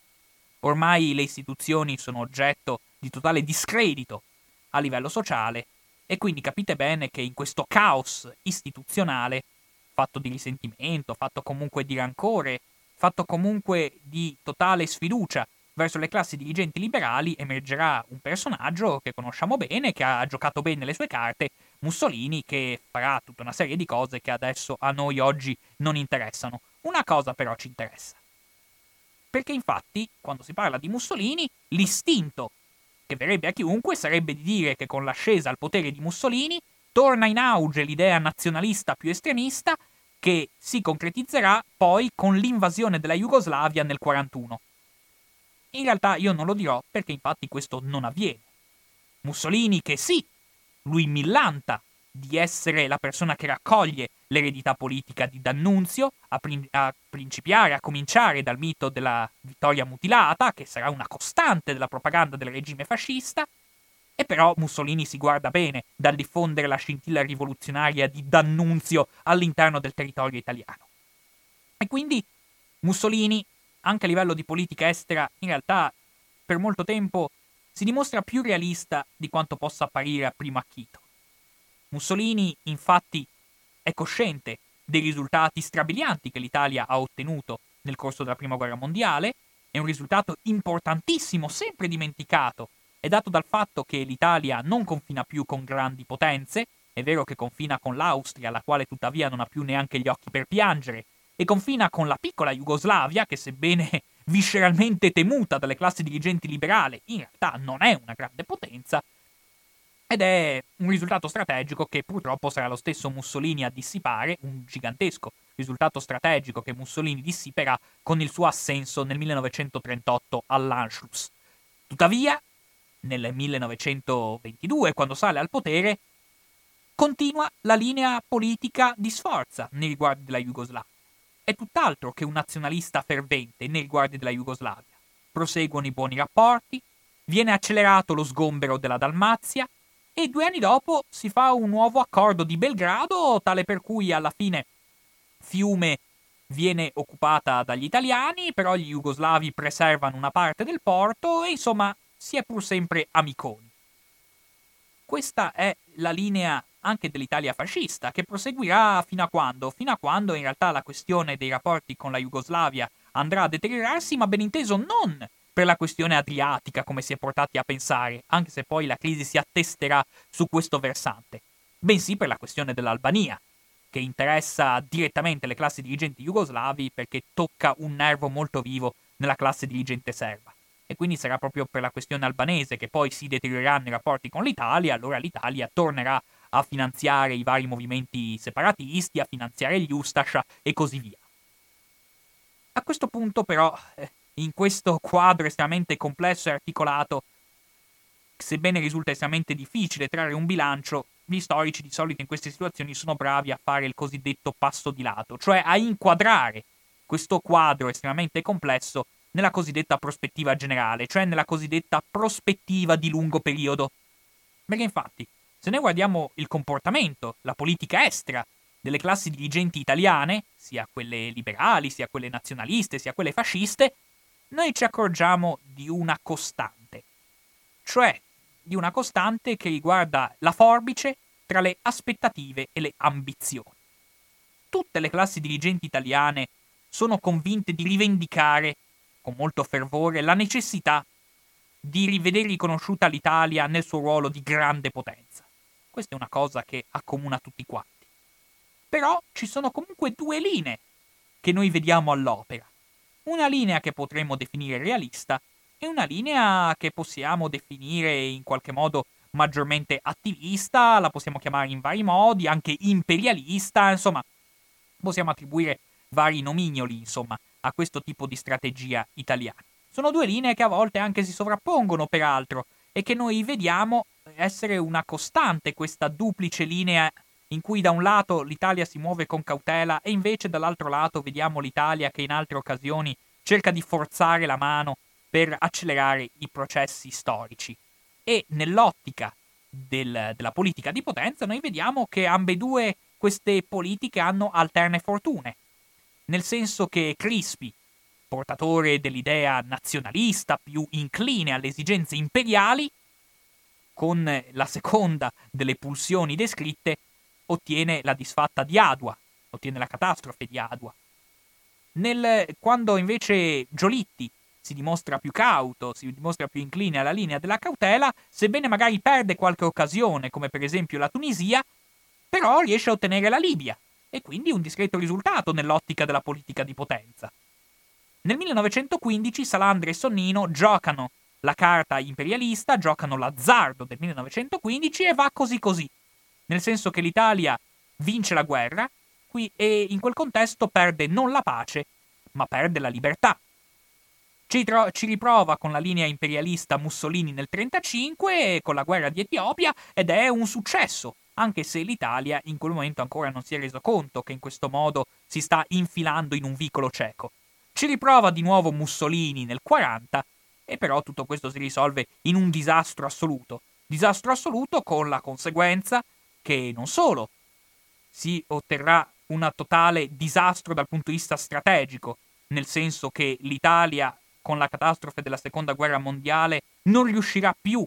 ormai le istituzioni sono oggetto di totale discredito a livello sociale e quindi capite bene che in questo caos istituzionale, fatto di risentimento, fatto comunque di rancore, fatto comunque di totale sfiducia verso le classi dirigenti liberali, emergerà un personaggio che conosciamo bene, che ha giocato bene le sue carte, Mussolini, che farà tutta una serie di cose che adesso a noi oggi non interessano. Una cosa però ci interessa. Perché infatti, quando si parla di Mussolini, l'istinto che verrebbe a chiunque sarebbe di dire che con l'ascesa al potere di Mussolini torna in auge l'idea nazionalista più estremista che si concretizzerà poi con l'invasione della Jugoslavia nel 1941. In realtà io non lo dirò perché infatti questo non avviene. Mussolini che sì, lui millanta di essere la persona che raccoglie l'eredità politica di D'Annunzio, a, prin- a, principiare, a cominciare dal mito della vittoria mutilata, che sarà una costante della propaganda del regime fascista, e però Mussolini si guarda bene dal diffondere la scintilla rivoluzionaria di D'Annunzio all'interno del territorio italiano. E quindi Mussolini, anche a livello di politica estera, in realtà per molto tempo si dimostra più realista di quanto possa apparire a primo acchito. Mussolini, infatti, è cosciente dei risultati strabilianti che l'Italia ha ottenuto nel corso della Prima Guerra Mondiale, è un risultato importantissimo, sempre dimenticato, è dato dal fatto che l'Italia non confina più con grandi potenze, è vero che confina con l'Austria, la quale tuttavia non ha più neanche gli occhi per piangere, e confina con la piccola Jugoslavia, che sebbene visceralmente temuta dalle classi dirigenti liberali, in realtà non è una grande potenza, ed è un risultato strategico che purtroppo sarà lo stesso Mussolini a dissipare, un gigantesco risultato strategico che Mussolini dissiperà con il suo assenso nel 1938 all'Anschluss. Tuttavia, nel 1922, quando sale al potere, continua la linea politica di sforza nei riguardi della Jugoslavia. È tutt'altro che un nazionalista fervente nei riguardi della Jugoslavia. Proseguono i buoni rapporti, viene accelerato lo sgombero della Dalmazia e due anni dopo si fa un nuovo accordo di Belgrado, tale per cui alla fine Fiume viene occupata dagli italiani, però gli jugoslavi preservano una parte del porto e insomma si è pur sempre amiconi. Questa è la linea anche dell'Italia fascista, che proseguirà fino a quando? Fino a quando in realtà la questione dei rapporti con la Jugoslavia andrà a deteriorarsi, ma ben inteso non per la questione adriatica come si è portati a pensare, anche se poi la crisi si attesterà su questo versante, bensì per la questione dell'Albania, che interessa direttamente le classi dirigenti jugoslavi perché tocca un nervo molto vivo nella classe dirigente serba. E quindi sarà proprio per la questione albanese che poi si deterioreranno i rapporti con l'Italia, allora l'Italia tornerà a finanziare i vari movimenti separatisti, a finanziare gli Ustascia e così via. A questo punto però, eh, in questo quadro estremamente complesso e articolato, sebbene risulta estremamente difficile trarre un bilancio, gli storici di solito in queste situazioni sono bravi a fare il cosiddetto passo di lato, cioè a inquadrare questo quadro estremamente complesso nella cosiddetta prospettiva generale, cioè nella cosiddetta prospettiva di lungo periodo. Perché infatti, se noi guardiamo il comportamento, la politica estera delle classi dirigenti italiane, sia quelle liberali, sia quelle nazionaliste, sia quelle fasciste, noi ci accorgiamo di una costante. Cioè, di una costante che riguarda la forbice tra le aspettative e le ambizioni. Tutte le classi dirigenti italiane sono convinte di rivendicare, con molto fervore, la necessità di rivedere riconosciuta l'Italia nel suo ruolo di grande potenza. Questa è una cosa che accomuna tutti quanti. Però ci sono comunque due linee che noi vediamo all'opera. Una linea che potremmo definire realista è una linea che possiamo definire in qualche modo maggiormente attivista, la possiamo chiamare in vari modi, anche imperialista, insomma, possiamo attribuire vari nomignoli, insomma, a questo tipo di strategia italiana. Sono due linee che a volte anche si sovrappongono, peraltro, e che noi vediamo essere una costante questa duplice linea in cui da un lato l'Italia si muove con cautela e invece dall'altro lato vediamo l'Italia che in altre occasioni cerca di forzare la mano per accelerare i processi storici. E nell'ottica del, della politica di potenza noi vediamo che ambedue queste politiche hanno alterne fortune, nel senso che Crispi, portatore dell'idea nazionalista più incline alle esigenze imperiali, con la seconda delle pulsioni descritte, ottiene la disfatta di Adua, ottiene la catastrofe di Adua. Nel, quando invece Giolitti si dimostra più cauto, si dimostra più incline alla linea della cautela, sebbene magari perde qualche occasione, come per esempio la Tunisia, però riesce a ottenere la Libia, e quindi un discreto risultato nell'ottica della politica di potenza. Nel 1915 Salandra e Sonnino giocano la carta imperialista, giocano l'azzardo del 1915 e va così così, nel senso che l'Italia vince la guerra qui, e in quel contesto perde non la pace, ma perde la libertà. Ci, tro- ci, riprova con la linea imperialista Mussolini nel 1935 e con la guerra di Etiopia ed è un successo, anche se l'Italia in quel momento ancora non si è reso conto che in questo modo si sta infilando in un vicolo cieco. Ci riprova di nuovo Mussolini nel 1940 e però tutto questo si risolve in un disastro assoluto. Disastro assoluto con la conseguenza che non solo si otterrà un totale disastro dal punto di vista strategico, nel senso che l'Italia con la catastrofe della seconda guerra mondiale non riuscirà più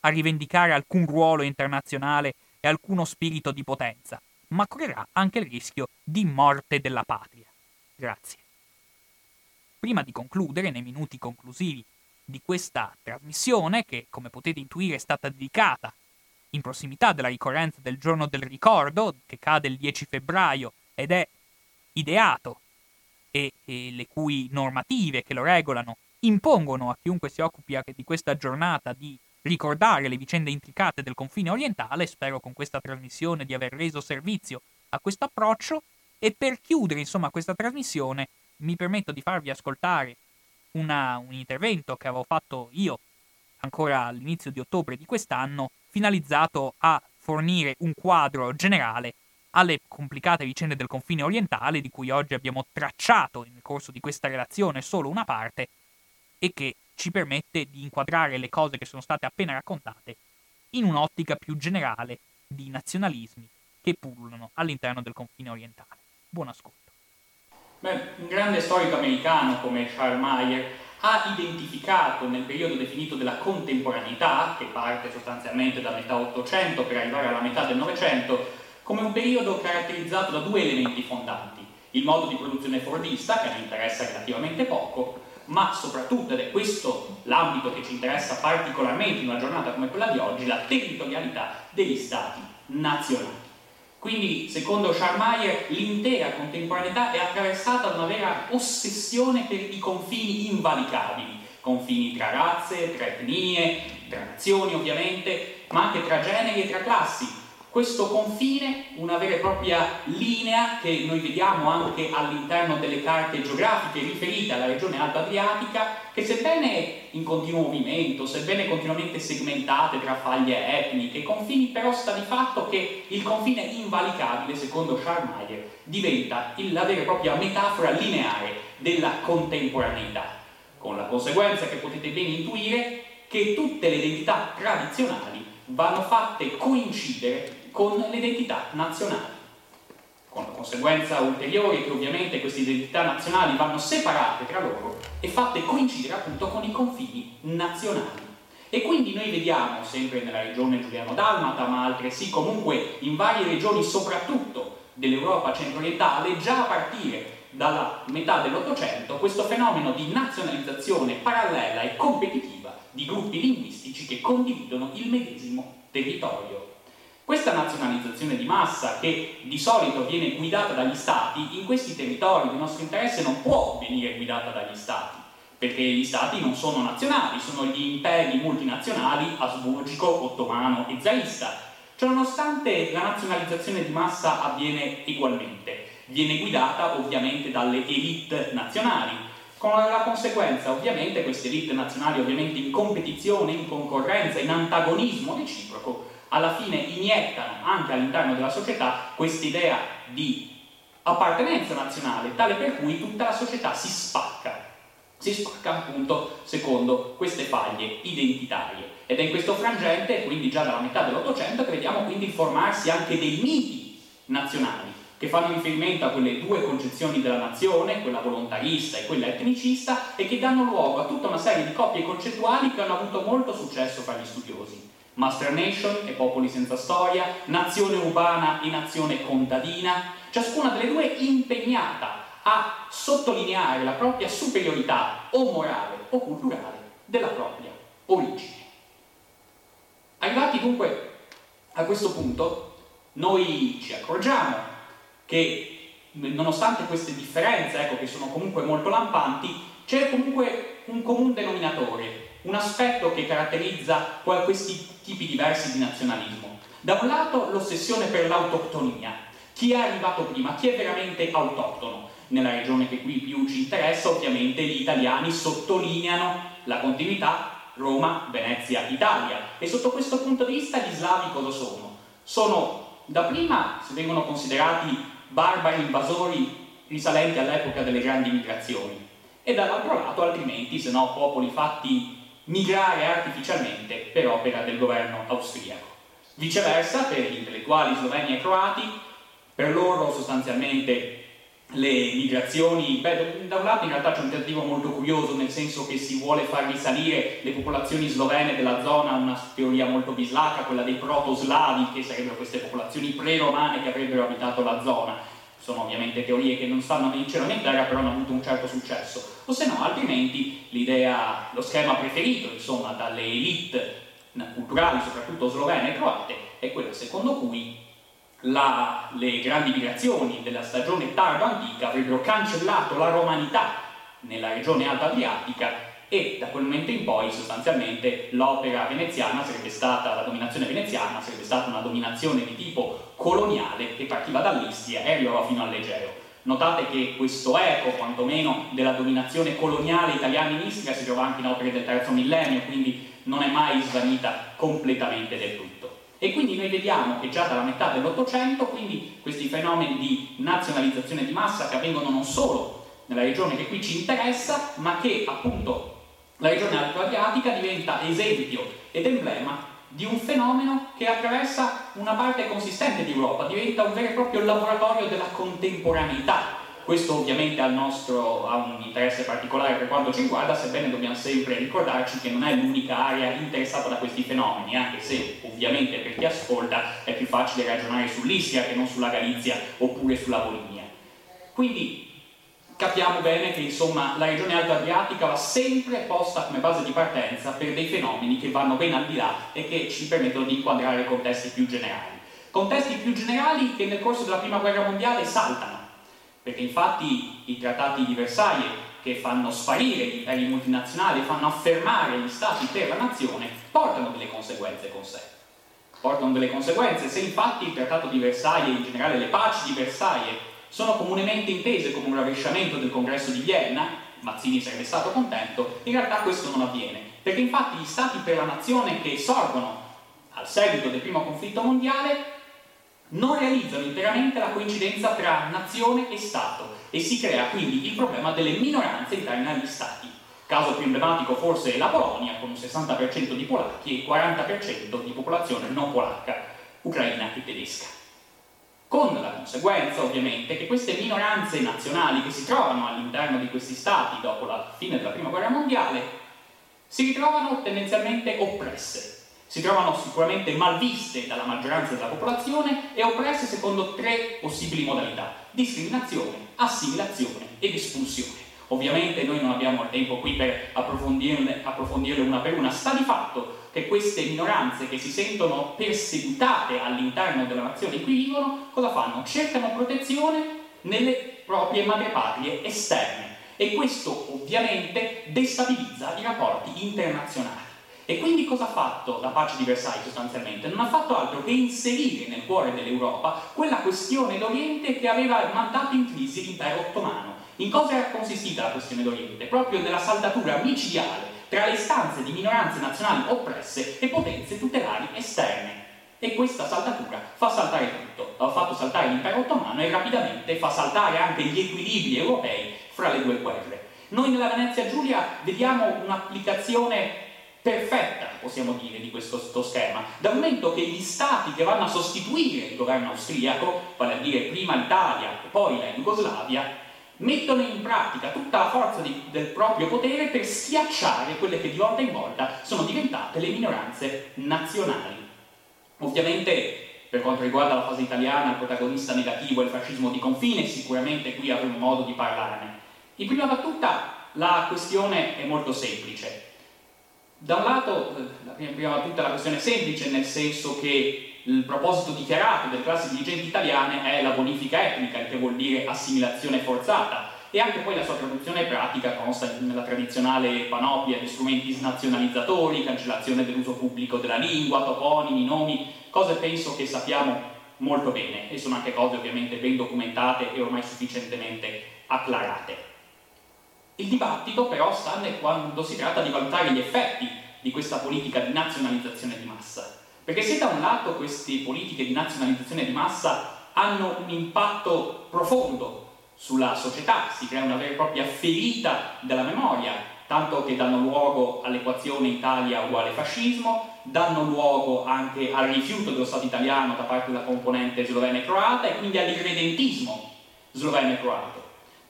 a rivendicare alcun ruolo internazionale e alcuno spirito di potenza, ma correrà anche il rischio di morte della patria. Grazie. Prima di concludere, nei minuti conclusivi di questa trasmissione, che come potete intuire è stata dedicata in prossimità della ricorrenza del giorno del ricordo, che cade il 10 febbraio ed è ideato e, e le cui normative che lo regolano impongono a chiunque si occupi di questa giornata di ricordare le vicende intricate del confine orientale. Spero con questa trasmissione di aver reso servizio a questo approccio. E per chiudere, insomma, questa trasmissione, mi permetto di farvi ascoltare una, un intervento che avevo fatto io ancora all'inizio di ottobre di quest'anno, finalizzato a fornire un quadro generale alle complicate vicende del confine orientale, di cui oggi abbiamo tracciato nel corso di questa relazione solo una parte, e che ci permette di inquadrare le cose che sono state appena raccontate in un'ottica più generale di nazionalismi che pullulano all'interno del confine orientale. Buon ascolto. Beh, un grande storico americano come Charles Mayer ha identificato nel periodo definito della contemporaneità, che parte sostanzialmente da metà 800 per arrivare alla metà del 900, come un periodo caratterizzato da due elementi fondanti. Il modo di produzione fordista, che noi interessa relativamente poco, ma soprattutto, ed è questo l'ambito che ci interessa particolarmente in una giornata come quella di oggi, la territorialità degli stati nazionali. Quindi, secondo Scharmeier, l'intera contemporaneità è attraversata da una vera ossessione per i confini invalicabili, confini tra razze, tra etnie, tra nazioni ovviamente, ma anche tra generi e tra classi, questo confine, una vera e propria linea che noi vediamo anche all'interno delle carte geografiche riferite alla regione Alta Adriatica, che sebbene in continuo movimento, sebbene continuamente segmentate tra faglie etniche, confini però sta di fatto che il confine invalicabile, secondo Scharmeier, diventa la vera e propria metafora lineare della contemporaneità, con la conseguenza che potete ben intuire che tutte le identità tradizionali vanno fatte coincidere con le identità nazionali, con la conseguenza ulteriore che ovviamente queste identità nazionali vanno separate tra loro e fatte coincidere appunto con i confini nazionali. E quindi noi vediamo, sempre nella regione Giuliano-Dalmata, ma altresì comunque in varie regioni, soprattutto dell'Europa centro-orientale, già a partire dalla metà dell'Ottocento, questo fenomeno di nazionalizzazione parallela e competitiva di gruppi linguistici che condividono il medesimo territorio. Questa nazionalizzazione di massa, che di solito viene guidata dagli stati, in questi territori di nostro interesse non può venire guidata dagli stati, perché gli stati non sono nazionali, sono gli imperi multinazionali asburgico, ottomano e zarista. Ciononostante la nazionalizzazione di massa avviene ugualmente, viene guidata ovviamente dalle elite nazionali, con la conseguenza ovviamente queste elite nazionali ovviamente in competizione, in concorrenza, in antagonismo reciproco alla fine iniettano anche all'interno della società quest'idea di appartenenza nazionale, tale per cui tutta la società si spacca, si spacca appunto secondo queste faglie identitarie. Ed è in questo frangente, quindi già dalla metà dell'Ottocento, che vediamo quindi formarsi anche dei miti nazionali, che fanno riferimento a quelle due concezioni della nazione, quella volontarista e quella etnicista, e che danno luogo a tutta una serie di coppie concettuali che hanno avuto molto successo fra gli studiosi. Master Nation e popoli senza storia, nazione urbana e nazione contadina, ciascuna delle due impegnata a sottolineare la propria superiorità o morale o culturale della propria origine. Arrivati dunque a questo punto, noi ci accorgiamo che nonostante queste differenze, ecco, che sono comunque molto lampanti, c'è comunque un comune denominatore, un aspetto che caratterizza questi tipi diversi di nazionalismo. Da un lato l'ossessione per l'autoctonia, chi è arrivato prima, chi è veramente autoctono. Nella regione che qui più ci interessa, ovviamente gli italiani sottolineano la continuità Roma, Venezia, Italia. E sotto questo punto di vista gli slavi cosa sono? Sono, dapprima, se vengono considerati barbari invasori risalenti all'epoca delle grandi migrazioni, e dall'altro lato, altrimenti, se no, popoli fatti migrare artificialmente per opera del governo austriaco. Viceversa, per gli intellettuali sloveni e croati, per loro sostanzialmente le migrazioni, beh, da un lato in realtà c'è un tentativo molto curioso, nel senso che si vuole far risalire le popolazioni slovene della zona a una teoria molto bislacca, quella dei proto-slavi, che sarebbero queste popolazioni pre-romane che avrebbero abitato la zona sono ovviamente teorie che non stanno né in cielo né in terra, però hanno avuto un certo successo. O se no, altrimenti l'idea, lo schema preferito, insomma, dalle elite culturali, soprattutto slovene e croate, è quello secondo cui la, le grandi migrazioni della stagione tardo-antica avrebbero cancellato la romanità nella regione alta adriatica e da quel momento in poi sostanzialmente l'opera veneziana sarebbe stata, la dominazione veneziana sarebbe stata una dominazione di tipo coloniale che partiva dall'Istria e arrivava fino all'Egeo. Notate che questo eco, quantomeno, della dominazione coloniale italiana in Istria si trova anche in opere del terzo millennio, quindi non è mai svanita completamente del tutto. E quindi noi vediamo che già dalla metà dell'Ottocento, quindi questi fenomeni di nazionalizzazione di massa che avvengono non solo nella regione che qui ci interessa, ma che appunto la regione alto-adriatica diventa esempio ed emblema di un fenomeno che attraversa una parte consistente di Europa, diventa un vero e proprio laboratorio della contemporaneità. Questo ovviamente ha, nostro, ha un interesse particolare per quanto ci riguarda, sebbene dobbiamo sempre ricordarci che non è l'unica area interessata da questi fenomeni, anche se ovviamente per chi ascolta è più facile ragionare sull'Istria che non sulla Galizia oppure sulla Polinia. Quindi capiamo bene che insomma la regione alto adriatica va sempre posta come base di partenza per dei fenomeni che vanno ben al di là e che ci permettono di inquadrare contesti più generali. Contesti più generali che nel corso della prima guerra mondiale saltano, perché infatti i trattati di Versailles che fanno sparire gli imperi multinazionali, fanno affermare gli stati per la nazione, portano delle conseguenze con sé. Portano delle conseguenze, se infatti il trattato di Versailles in generale le paci di Versailles sono comunemente intese come un ravesciamento del congresso di Vienna, Mazzini sarebbe stato contento, in realtà questo non avviene, perché infatti gli stati per la nazione che sorgono al seguito del primo conflitto mondiale non realizzano interamente la coincidenza tra nazione e Stato e si crea quindi il problema delle minoranze interne agli Stati. Caso più emblematico forse è la Polonia, con un 60% di polacchi e 40% di popolazione non polacca, ucraina e tedesca con la conseguenza ovviamente che queste minoranze nazionali che si trovano all'interno di questi stati dopo la fine della prima guerra mondiale si ritrovano tendenzialmente oppresse, si trovano sicuramente malviste dalla maggioranza della popolazione e oppresse secondo tre possibili modalità, discriminazione, assimilazione ed espulsione. Ovviamente noi non abbiamo il tempo qui per approfondirle, approfondirle una per una, sta di fatto che queste minoranze che si sentono perseguitate all'interno della nazione in cui vivono, cosa fanno? Cercano protezione nelle proprie madrepatrie esterne e questo ovviamente destabilizza i rapporti internazionali. E quindi cosa ha fatto la pace di Versailles sostanzialmente? Non ha fatto altro che inserire nel cuore dell'Europa quella questione d'Oriente che aveva mandato in crisi l'impero ottomano. In cosa era consistita la questione d'Oriente? Proprio nella saldatura micidiale tra le istanze di minoranze nazionali oppresse e potenze tutelari esterne. E questa saldatura fa saltare tutto. Ha fatto saltare l'impero ottomano e rapidamente fa saltare anche gli equilibri europei fra le due guerre. Noi nella Venezia Giulia vediamo un'applicazione perfetta, possiamo dire, di questo schema, dal momento che gli stati che vanno a sostituire il governo austriaco, vale a dire prima l'Italia e poi la Jugoslavia, mettono in pratica tutta la forza di, del proprio potere per schiacciare quelle che di volta in volta sono diventate le minoranze nazionali. Ovviamente per quanto riguarda la fase italiana, il protagonista negativo è il fascismo di confine, sicuramente qui avremo modo di parlarne. In prima battuta la questione è molto semplice. Da un lato, in prima battuta la questione è semplice nel senso che il proposito dichiarato delle classi dirigenti italiane è la bonifica etnica, che vuol dire assimilazione forzata, e anche poi la sua traduzione pratica consta nella tradizionale panoplia di strumenti snazionalizzatori, cancellazione dell'uso pubblico della lingua, toponimi, nomi, cose penso che sappiamo molto bene e sono anche cose ovviamente ben documentate e ormai sufficientemente acclarate. Il dibattito però sta quando si tratta di valutare gli effetti di questa politica di nazionalizzazione di massa. Perché se da un lato queste politiche di nazionalizzazione di massa hanno un impatto profondo sulla società, si crea una vera e propria ferita della memoria, tanto che danno luogo all'equazione Italia uguale fascismo, danno luogo anche al rifiuto dello Stato italiano da parte della componente slovena e croata e quindi all'irredentismo sloveno e croato.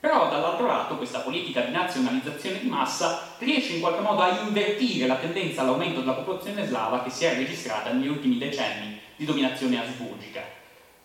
Però dall'altro lato questa politica di nazionalizzazione di massa riesce in qualche modo a invertire la tendenza all'aumento della popolazione slava che si è registrata negli ultimi decenni di dominazione asburgica.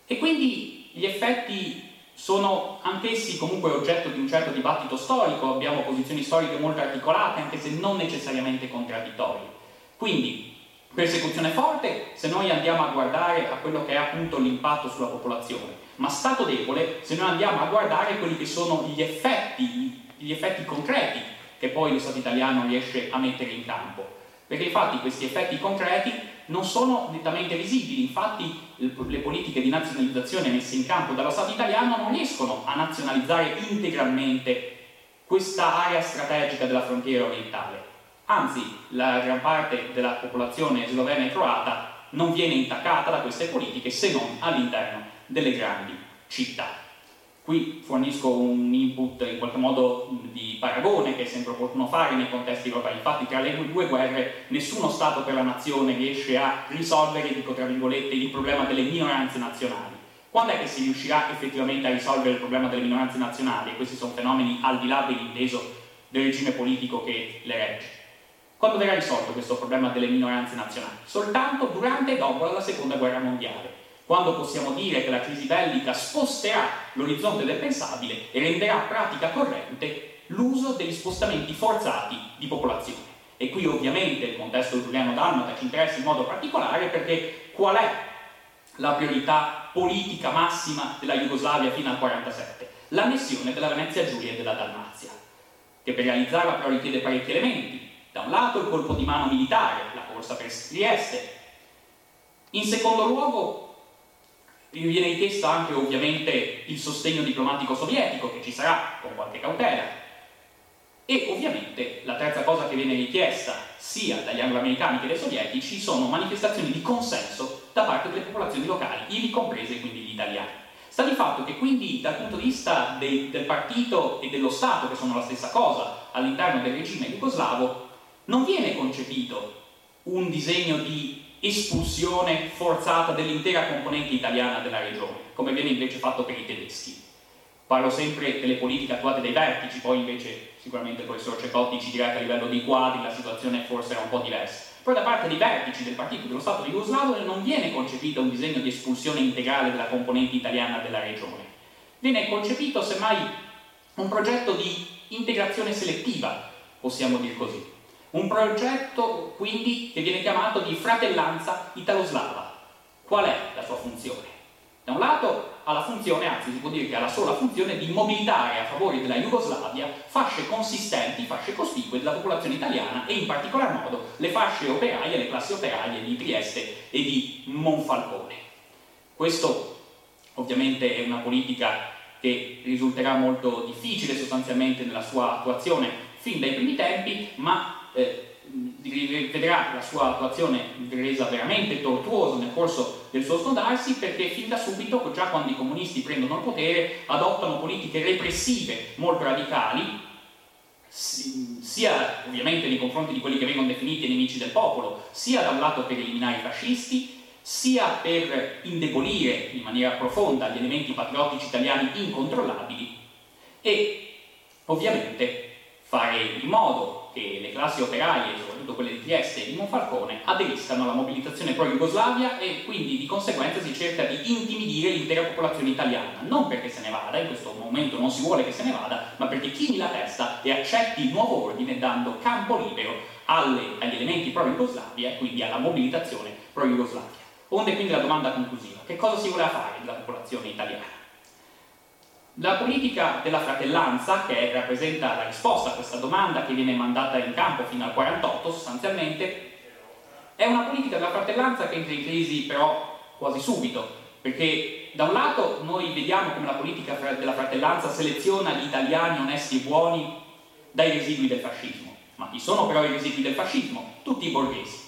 E quindi gli effetti sono anch'essi comunque oggetto di un certo dibattito storico, abbiamo posizioni storiche molto articolate, anche se non necessariamente contraddittorie. Quindi Persecuzione forte se noi andiamo a guardare a quello che è appunto l'impatto sulla popolazione, ma stato debole se noi andiamo a guardare quelli che sono gli effetti, gli effetti concreti che poi lo Stato italiano riesce a mettere in campo. Perché infatti questi effetti concreti non sono nettamente visibili, infatti le politiche di nazionalizzazione messe in campo dallo Stato italiano non riescono a nazionalizzare integralmente questa area strategica della frontiera orientale. Anzi, la gran parte della popolazione slovena e croata non viene intaccata da queste politiche se non all'interno delle grandi città. Qui fornisco un input in qualche modo di paragone che è sempre opportuno fare nei contesti europei. Infatti tra le due guerre nessuno Stato per la nazione riesce a risolvere, dico tra virgolette, il problema delle minoranze nazionali. Quando è che si riuscirà effettivamente a risolvere il problema delle minoranze nazionali? E questi sono fenomeni al di là dell'inteso del regime politico che le regge. Quando verrà risolto questo problema delle minoranze nazionali? Soltanto durante e dopo la seconda guerra mondiale quando possiamo dire che la crisi bellica sposterà l'orizzonte del pensabile e renderà pratica corrente l'uso degli spostamenti forzati di popolazione. E qui ovviamente il contesto giuliano-dalmata ci interessa in modo particolare perché qual è la priorità politica massima della Jugoslavia fino al 1947? L'annessione della Venezia Giulia e della Dalmazia, che per realizzarla però richiede parecchi elementi. Da un lato il colpo di mano militare, la corsa per Trieste. In secondo luogo vi viene richiesto anche ovviamente il sostegno diplomatico sovietico, che ci sarà con qualche cautela. E ovviamente la terza cosa che viene richiesta sia dagli angloamericani che dai sovietici sono manifestazioni di consenso da parte delle popolazioni locali, ivi comprese quindi gli italiani. Sta di fatto che quindi dal punto di vista dei, del partito e dello Stato, che sono la stessa cosa all'interno del regime jugoslavo, non viene concepito un disegno di espulsione forzata dell'intera componente italiana della regione, come viene invece fatto per i tedeschi. Parlo sempre delle politiche attuate dai vertici, poi invece sicuramente il professor Cecotti ci dirà che a livello dei quadri la situazione forse era un po' diversa. Però da parte dei vertici del partito dello Stato Jugoslavo non viene concepito un disegno di espulsione integrale della componente italiana della regione. Viene concepito semmai un progetto di integrazione selettiva, possiamo dir così un progetto quindi che viene chiamato di fratellanza italo-slava. Qual è la sua funzione? Da un lato ha la funzione, anzi si può dire che ha la sola funzione di mobilitare a favore della Jugoslavia fasce consistenti, fasce cospicue della popolazione italiana e in particolar modo le fasce operaie, le classi operaie di Trieste e di Monfalcone. Questo ovviamente è una politica che risulterà molto difficile sostanzialmente nella sua attuazione fin dai primi tempi, ma eh, vedrà la sua attuazione resa veramente tortuosa nel corso del suo snodarsi perché fin da subito, già quando i comunisti prendono il potere, adottano politiche repressive molto radicali, sia ovviamente nei confronti di quelli che vengono definiti nemici del popolo, sia da un lato per eliminare i fascisti, sia per indebolire in maniera profonda gli elementi patriottici italiani incontrollabili e ovviamente fare in modo che le classi operaie, soprattutto quelle di Trieste e di Monfalcone, aderiscano alla mobilitazione pro-Jugoslavia e quindi di conseguenza si cerca di intimidire l'intera popolazione italiana, non perché se ne vada, in questo momento non si vuole che se ne vada, ma perché chini la testa e accetti il nuovo ordine dando campo libero alle, agli elementi pro-Jugoslavia e quindi alla mobilitazione pro-Jugoslavia. Onde quindi la domanda conclusiva, che cosa si voleva fare della popolazione italiana? La politica della fratellanza, che rappresenta la risposta a questa domanda che viene mandata in campo fino al 48 sostanzialmente, è una politica della fratellanza che entra in crisi però quasi subito, perché da un lato noi vediamo come la politica della fratellanza seleziona gli italiani onesti e buoni dai residui del fascismo. Ma chi sono però i residui del fascismo? Tutti i borghesi.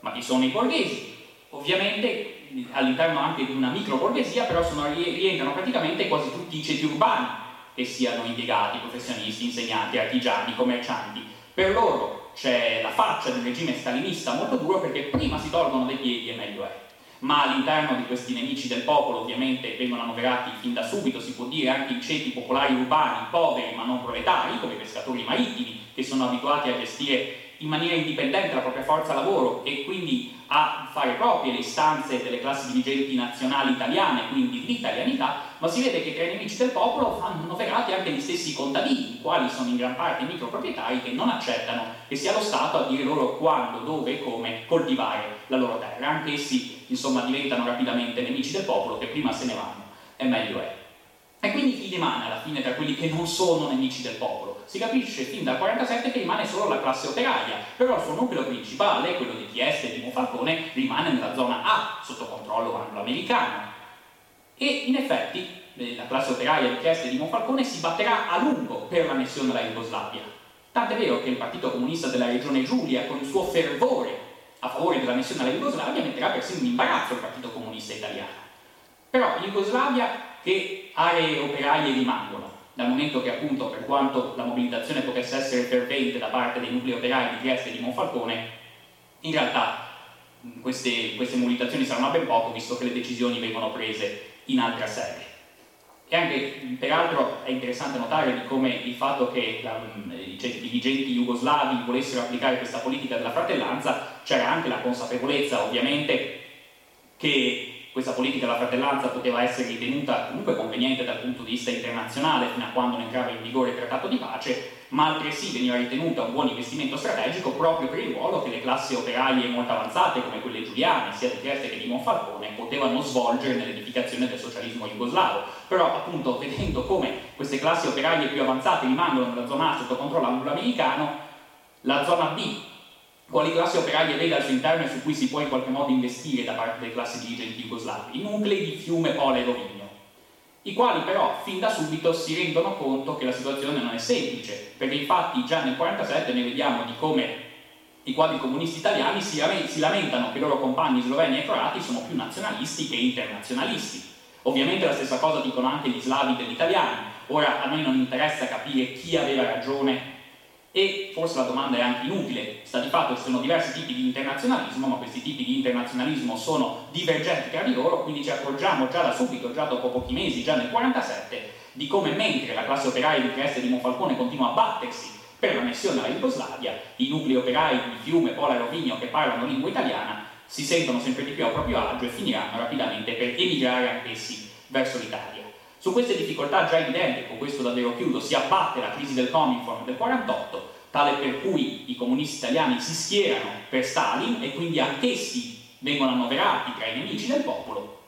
Ma chi sono i borghesi? Ovviamente all'interno anche di una micro borghesia, però sono, rientrano praticamente quasi tutti i ceti urbani, che siano impiegati, professionisti, insegnanti, artigiani, commercianti. Per loro c'è la faccia del regime stalinista molto duro perché prima si tolgono dai piedi e meglio è. Ma all'interno di questi nemici del popolo ovviamente vengono annoverati fin da subito, si può dire, anche i ceti popolari urbani, poveri ma non proletari, come i pescatori marittimi, che sono abituati a gestire in maniera indipendente la propria forza lavoro e quindi a fare proprie le istanze delle classi dirigenti nazionali italiane, quindi l'italianità, ma si vede che tra i nemici del popolo vanno noverati anche gli stessi contadini, i quali sono in gran parte microproprietari che non accettano che sia lo Stato a dire loro quando, dove e come coltivare la loro terra. Anche essi, insomma, diventano rapidamente nemici del popolo che prima se ne vanno e meglio è. E quindi chi rimane alla fine tra quelli che non sono nemici del popolo? Si capisce fin dal 47 che rimane solo la classe operaia, però il suo nucleo principale, quello di Trieste e di Monfalcone, rimane nella zona A, sotto controllo anglo-americano. E in effetti eh, la classe operaia di Trieste e di Monfalcone si batterà a lungo per l'annessione della Jugoslavia. Tant'è vero che il Partito Comunista della Regione Giulia, con il suo fervore a favore dell'annessione alla Jugoslavia, metterà persino in imbarazzo il Partito Comunista Italiano. Però in Jugoslavia che aree operaie rimangono? Dal momento che appunto per quanto la mobilitazione potesse essere fervente da parte dei nuclei operai di Trieste e di Monfalcone, in realtà queste, queste mobilitazioni saranno a ben poco visto che le decisioni vengono prese in altra sede. E anche, peraltro, è interessante notare di come il fatto che la, cioè, i dirigenti jugoslavi volessero applicare questa politica della fratellanza, c'era anche la consapevolezza, ovviamente, che questa politica della fratellanza poteva essere ritenuta comunque conveniente dal punto di vista internazionale fino a quando non entrava in vigore il trattato di pace, ma altresì veniva ritenuta un buon investimento strategico proprio per il ruolo che le classi operaie molto avanzate come quelle giuliane, sia di Trieste che di Monfalcone, potevano svolgere nell'edificazione del socialismo jugoslavo. Però appunto vedendo come queste classi operaie più avanzate rimangono nella zona A sotto controllo anglo-americano, la zona B quali classi operaie vede al suo interno e su cui si può in qualche modo investire da parte delle classi dirigenti jugoslavi, i nuclei di Fiume, Pola e Rovigno, i quali però fin da subito si rendono conto che la situazione non è semplice, perché infatti già nel 1947 ne vediamo di come i quadri comunisti italiani si, lamentano che i loro compagni sloveni e croati sono più nazionalisti che internazionalisti. Ovviamente la stessa cosa dicono anche gli slavi degli italiani. Ora a noi non interessa capire chi aveva ragione e forse la domanda è anche inutile, sta di fatto che ci sono diversi tipi di internazionalismo, ma questi tipi di internazionalismo sono divergenti tra di loro, quindi ci accorgiamo già da subito, già dopo pochi mesi, già nel 1947, di come mentre la classe operaia di Trieste di Monfalcone continua a battersi per l'annessione alla Jugoslavia, i nuclei operai di Fiume, Pola e Rovigno che parlano lingua italiana si sentono sempre di più a proprio agio e finiranno rapidamente per emigrare anch'essi verso l'Italia. Su queste difficoltà già evidenti, con questo davvero chiudo, si abbatte la crisi del Cominform del 48, tale per cui i comunisti italiani si schierano per Stalin e quindi anch'essi vengono annoverati tra i nemici del popolo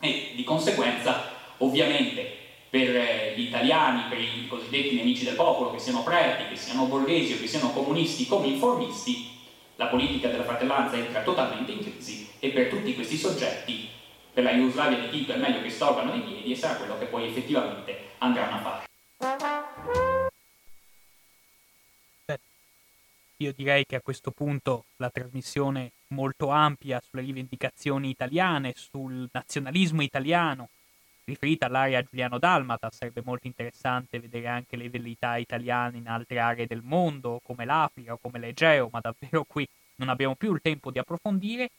e di conseguenza ovviamente per eh, gli italiani, per i cosiddetti nemici del popolo, che siano preti, che siano borghesi o che siano comunisti come informisti, la politica della fratellanza entra totalmente in crisi e per tutti questi soggetti per la Jugoslavia di Tito è meglio che storgano i piedi e sarà quello che poi effettivamente andranno a fare. Io direi che a questo punto la trasmissione molto ampia sulle rivendicazioni italiane, sul nazionalismo italiano, riferita all'area Giuliano-Dalmata, sarebbe molto interessante vedere anche le velleità italiane in altre aree del mondo, come l'Africa o come l'Egeo, ma davvero qui non abbiamo più il tempo di approfondire